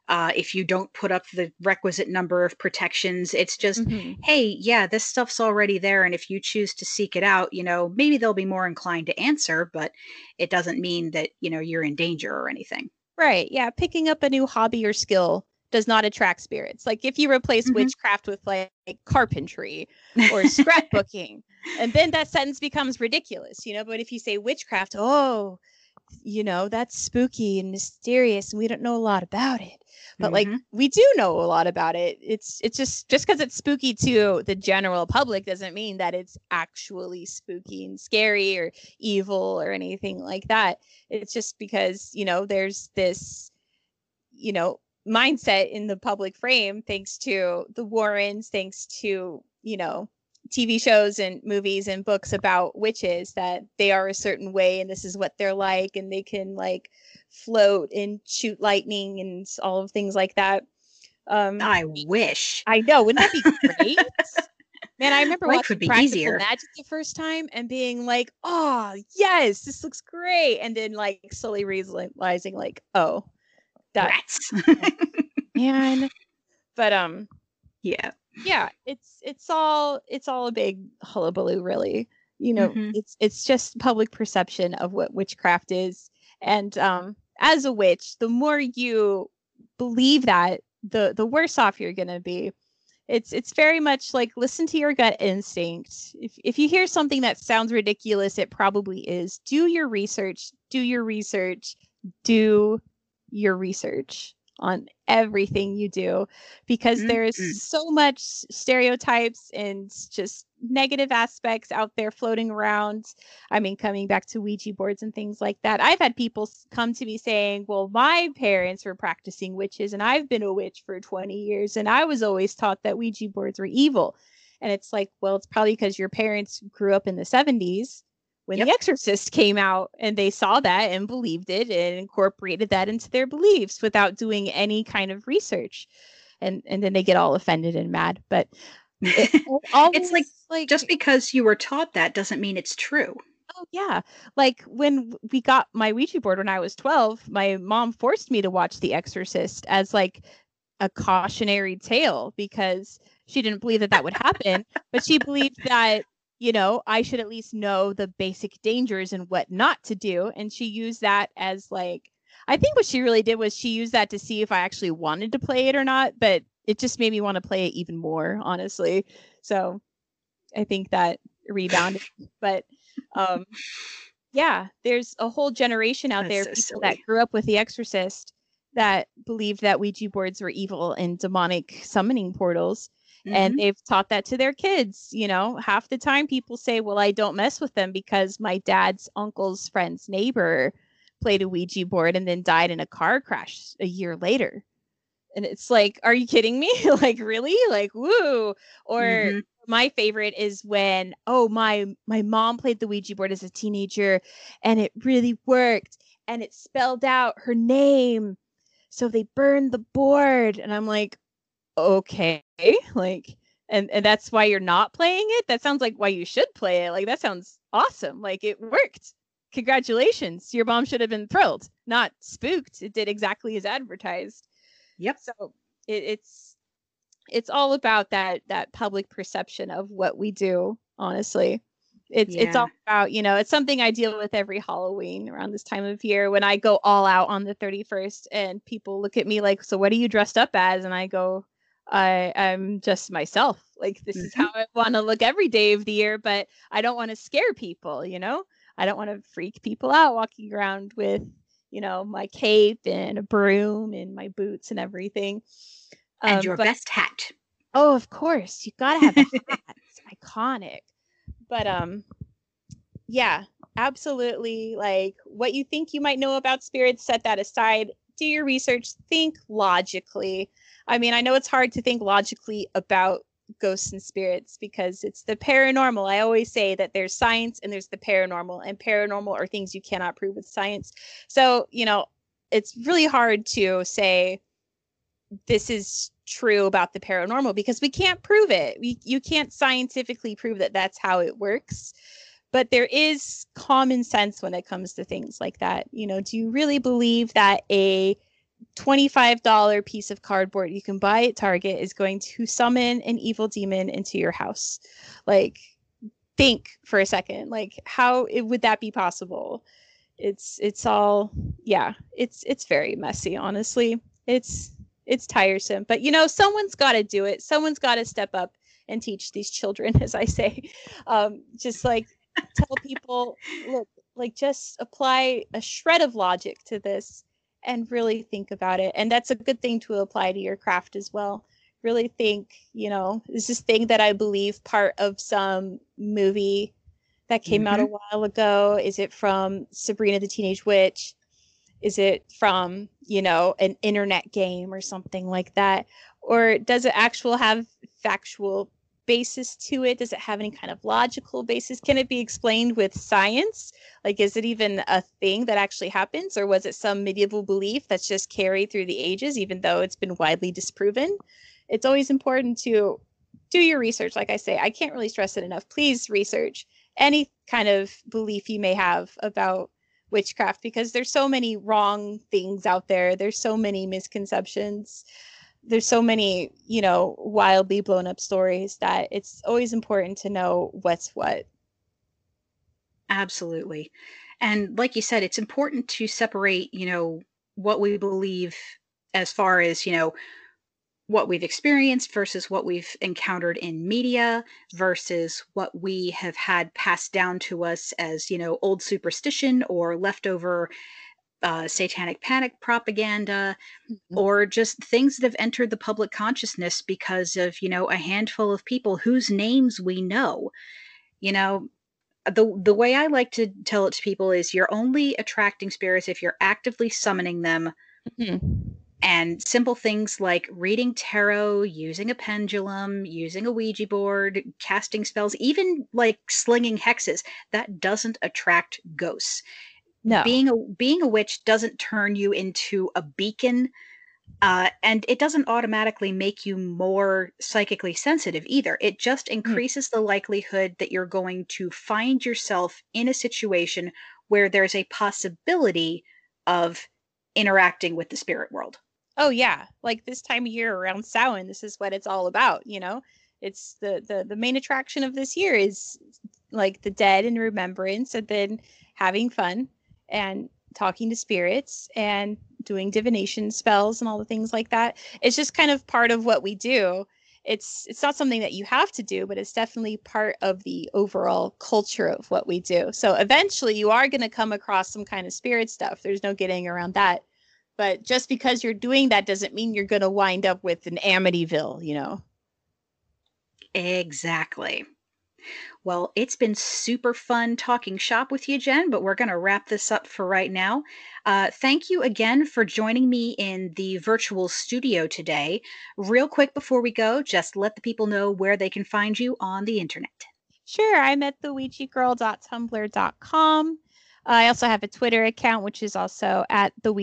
uh, if you don't put up the requisite number of protections. It's just, Mhm. hey, yeah, this stuff's already there. And if you choose to seek it out, you know, maybe they'll be more inclined to answer, but it doesn't mean that, you know, you're in danger or anything. Right. Yeah. Picking up a new hobby or skill does not attract spirits. Like if you replace Mhm. witchcraft with like, carpentry or scrapbooking, and then that sentence becomes ridiculous, you know. But if you say witchcraft, oh, you know, that's spooky and mysterious, and we don't know a lot about it. But like Mhm. we do know a lot about it. It's it's just just because it's spooky to the general public doesn't mean that it's actually spooky and scary or evil or anything like that. It's just because, you know, there's this, you know, mindset in the public frame thanks to the Warrens, thanks to, you know, TV shows and movies and books about witches that they are a certain way and this is what they're like and they can like float and shoot lightning and all of things like that. Um I wish. I know, wouldn't that be great? Man, I remember Life watching would be Practical easier. Magic the first time and being like, "Oh, yes, this looks great," and then like slowly realizing, like, "Oh, that Rats. man." But um, yeah. yeah, it's it's all it's all a big hullabaloo, really. You know, Mhm. it's it's just public perception of what witchcraft is, and um, as a witch, the more you believe that, the the worse off you're gonna be. It's it's very much like listen to your gut instinct. If if you hear something that sounds ridiculous, it probably is. Do your research. Do your research. Do your research on everything you do because Mhm. there's so much stereotypes and just negative aspects out there floating around. I mean, coming back to Ouija boards and things like that. I've had people come to me saying, Well, my parents were practicing witches, and I've been a witch for 20 years, and I was always taught that Ouija boards were evil. And it's like, Well, it's probably because your parents grew up in the 70s when Yep. The Exorcist came out and they saw that and believed it and incorporated that into their beliefs without doing any kind of research. And and then they get all offended and mad. But it, It's like, like Just because you were taught that doesn't mean it's true. Oh yeah. Like when we got my Ouija board when I was 12, my mom forced me to watch The Exorcist as like a cautionary tale because she didn't believe that that would happen, but she believed that you know, I should at least know the basic dangers and what not to do. And she used that as like, I think what she really did was she used that to see if I actually wanted to play it or not. But it just made me want to play it even more, honestly. So I think that rebounded. but um, yeah, there's a whole generation out That's there so people that grew up with The Exorcist that believed that Ouija boards were evil and demonic summoning portals and Mhm. they've taught that to their kids you know? Half the time people say well i don't mess with them because my dad's uncle's friend's neighbor played a ouija board and then died in a car crash a year later. And it's like are you kidding me? Like really? Like woo. Or Mhm. my favorite is when oh my my mom played the ouija board as a teenager and it really worked and it spelled out her name so they burned the board. And i'm like okay like and and that's why you're not playing it? That sounds like why you should play it like that sounds awesome like it worked. Congratulations your mom should have been thrilled not spooked it did exactly as advertised. Yep. so it, it's it's all about that that public perception of what we do honestly. It's it's all about you know it's something i deal with every halloween around this time of year when i go all out on the 31st and people look at me like so what are you dressed up as? And i go i i'm just myself like this is how i want to look every day of the year but i don't want to scare people you know i don't want to freak people out walking around with you know my cape and a broom and my boots and everything and Um, your but- best hat. Oh, of course. You gotta have a hat. it's iconic. But um yeah, absolutely. Like what you think you might know about spirits, set that aside. Do your research, think logically. I mean, I know it's hard to think logically about ghosts and spirits because it's the paranormal. I always say that there's science and there's the paranormal, and paranormal are things you cannot prove with science. So, you know, it's really hard to say this is true about the paranormal because we can't prove it. We you can't scientifically prove that that's how it works. But there is common sense when it comes to things like that. You know, do you really believe that a $25 piece of cardboard you can buy at Target is going to summon an evil demon into your house? Like think for a second. Like how it, would that be possible? It's it's all yeah, it's it's very messy honestly. It's it's tiresome but you know someone's got to do it someone's got to step up and teach these children as i say um, just like tell people look like just apply a shred of logic to this and really think about it. And that's a good thing to apply to your craft as well. Really think you know is this thing that i believe part of some movie that came out a mm-hmm. while ago? Is it from sabrina the teenage witch? Is it from you know an internet game or something like that? Or does it actual have factual basis to it? Does it have any kind of logical basis? Can it be explained with science? Like is it even a thing that actually happens or was it some medieval belief that's just carried through the ages even though it's been widely disproven? It's always important to do your research like i say. I can't really stress it enough. Please research any kind of belief you may have about witchcraft because there's so many wrong things out there. There's so many misconceptions there's so many you know wildly blown up stories that it's always important to know what's what Absolutely. And like you said, it's important to separate, you know, what we believe as far as, you know, what we've experienced versus what we've encountered in media versus what we have had passed down to us as, you know, old superstition or leftover uh, satanic panic propaganda or just things that have entered the public consciousness because of, you know, a handful of people whose names we know. You know, the the way I like to tell it to people is you're only attracting spirits if you're actively summoning them and simple things like reading tarot, using a pendulum, using a Ouija board, casting spells, even like slinging hexes, that doesn't attract ghosts. No. Being a being a witch doesn't turn you into a beacon uh, and it doesn't automatically make you more psychically sensitive either. It just increases the likelihood that you're going to find yourself in a situation where there's a possibility of interacting with the spirit world. oh yeah. Like this time of year around Samhain, this is what it's all about you know? It's the the the main attraction of this year is like the dead in remembrance, and then having fun and talking to spirits and doing divination spells and all the things like that. It's just kind of part of what we do. It's it's not something that you have to do, but it's definitely part of the overall culture of what we do. So eventually you are going to come across some kind of spirit stuff. There's no getting around that. But just because you're doing that doesn't mean you're going to wind up with an Amityville, you know. Exactly. Well, it's been super fun talking shop with you, Jen, but we're going to wrap this up for right now. Uh, thank you again for joining me in the virtual studio today. Real quick before we go, just let the people know where they can find you on the internet. Sure, I'm at theouijagirl.tumblr.com. I also have a Twitter account, which is also at the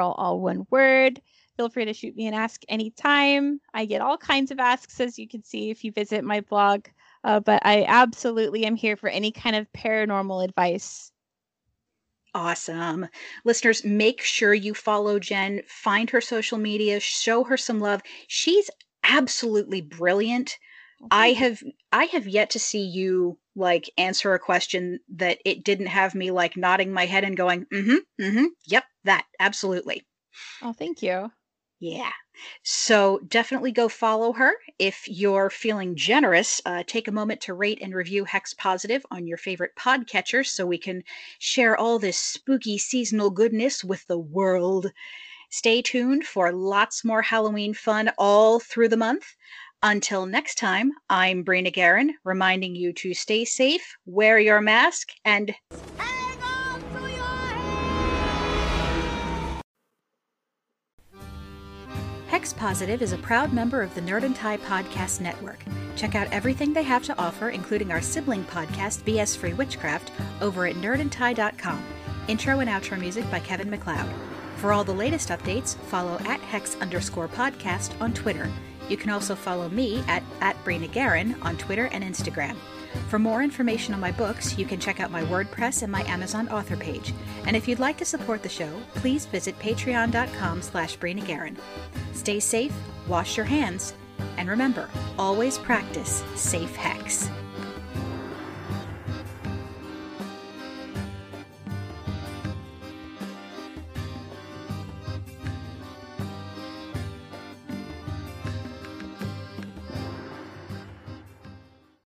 all one word. Feel free to shoot me an ask anytime. I get all kinds of asks, as you can see if you visit my blog. Uh, but I absolutely am here for any kind of paranormal advice. Awesome. Listeners, make sure you follow Jen, find her social media, show her some love. She's absolutely brilliant. I have I have yet to see you like answer a question that it didn't have me like nodding my head and going, "Mm-hmm, mm-hmm, yep, that, absolutely." Oh, thank you. Yeah. So definitely go follow her. If you're feeling generous, uh, take a moment to rate and review Hex Positive on your favorite podcatcher so we can share all this spooky seasonal goodness with the world. Stay tuned for lots more Halloween fun all through the month. Until next time, I'm Bree NicGarran, reminding you to stay safe, wear your mask, and Hex Positive is a proud member of the Nerd and Tie Podcast Network. Check out everything they have to offer, including our sibling podcast, BS Free Witchcraft, over at nerdandtie.com. Intro and outro music by Kevin MacLeod. For all the latest updates, follow at hex underscore podcast on Twitter. You can also follow me at, at Brina on Twitter and Instagram. For more information on my books, you can check out my WordPress and my Amazon author page. And if you'd like to support the show, please visit patreon.com slash. Stay safe, wash your hands, and remember, always practice safe hex.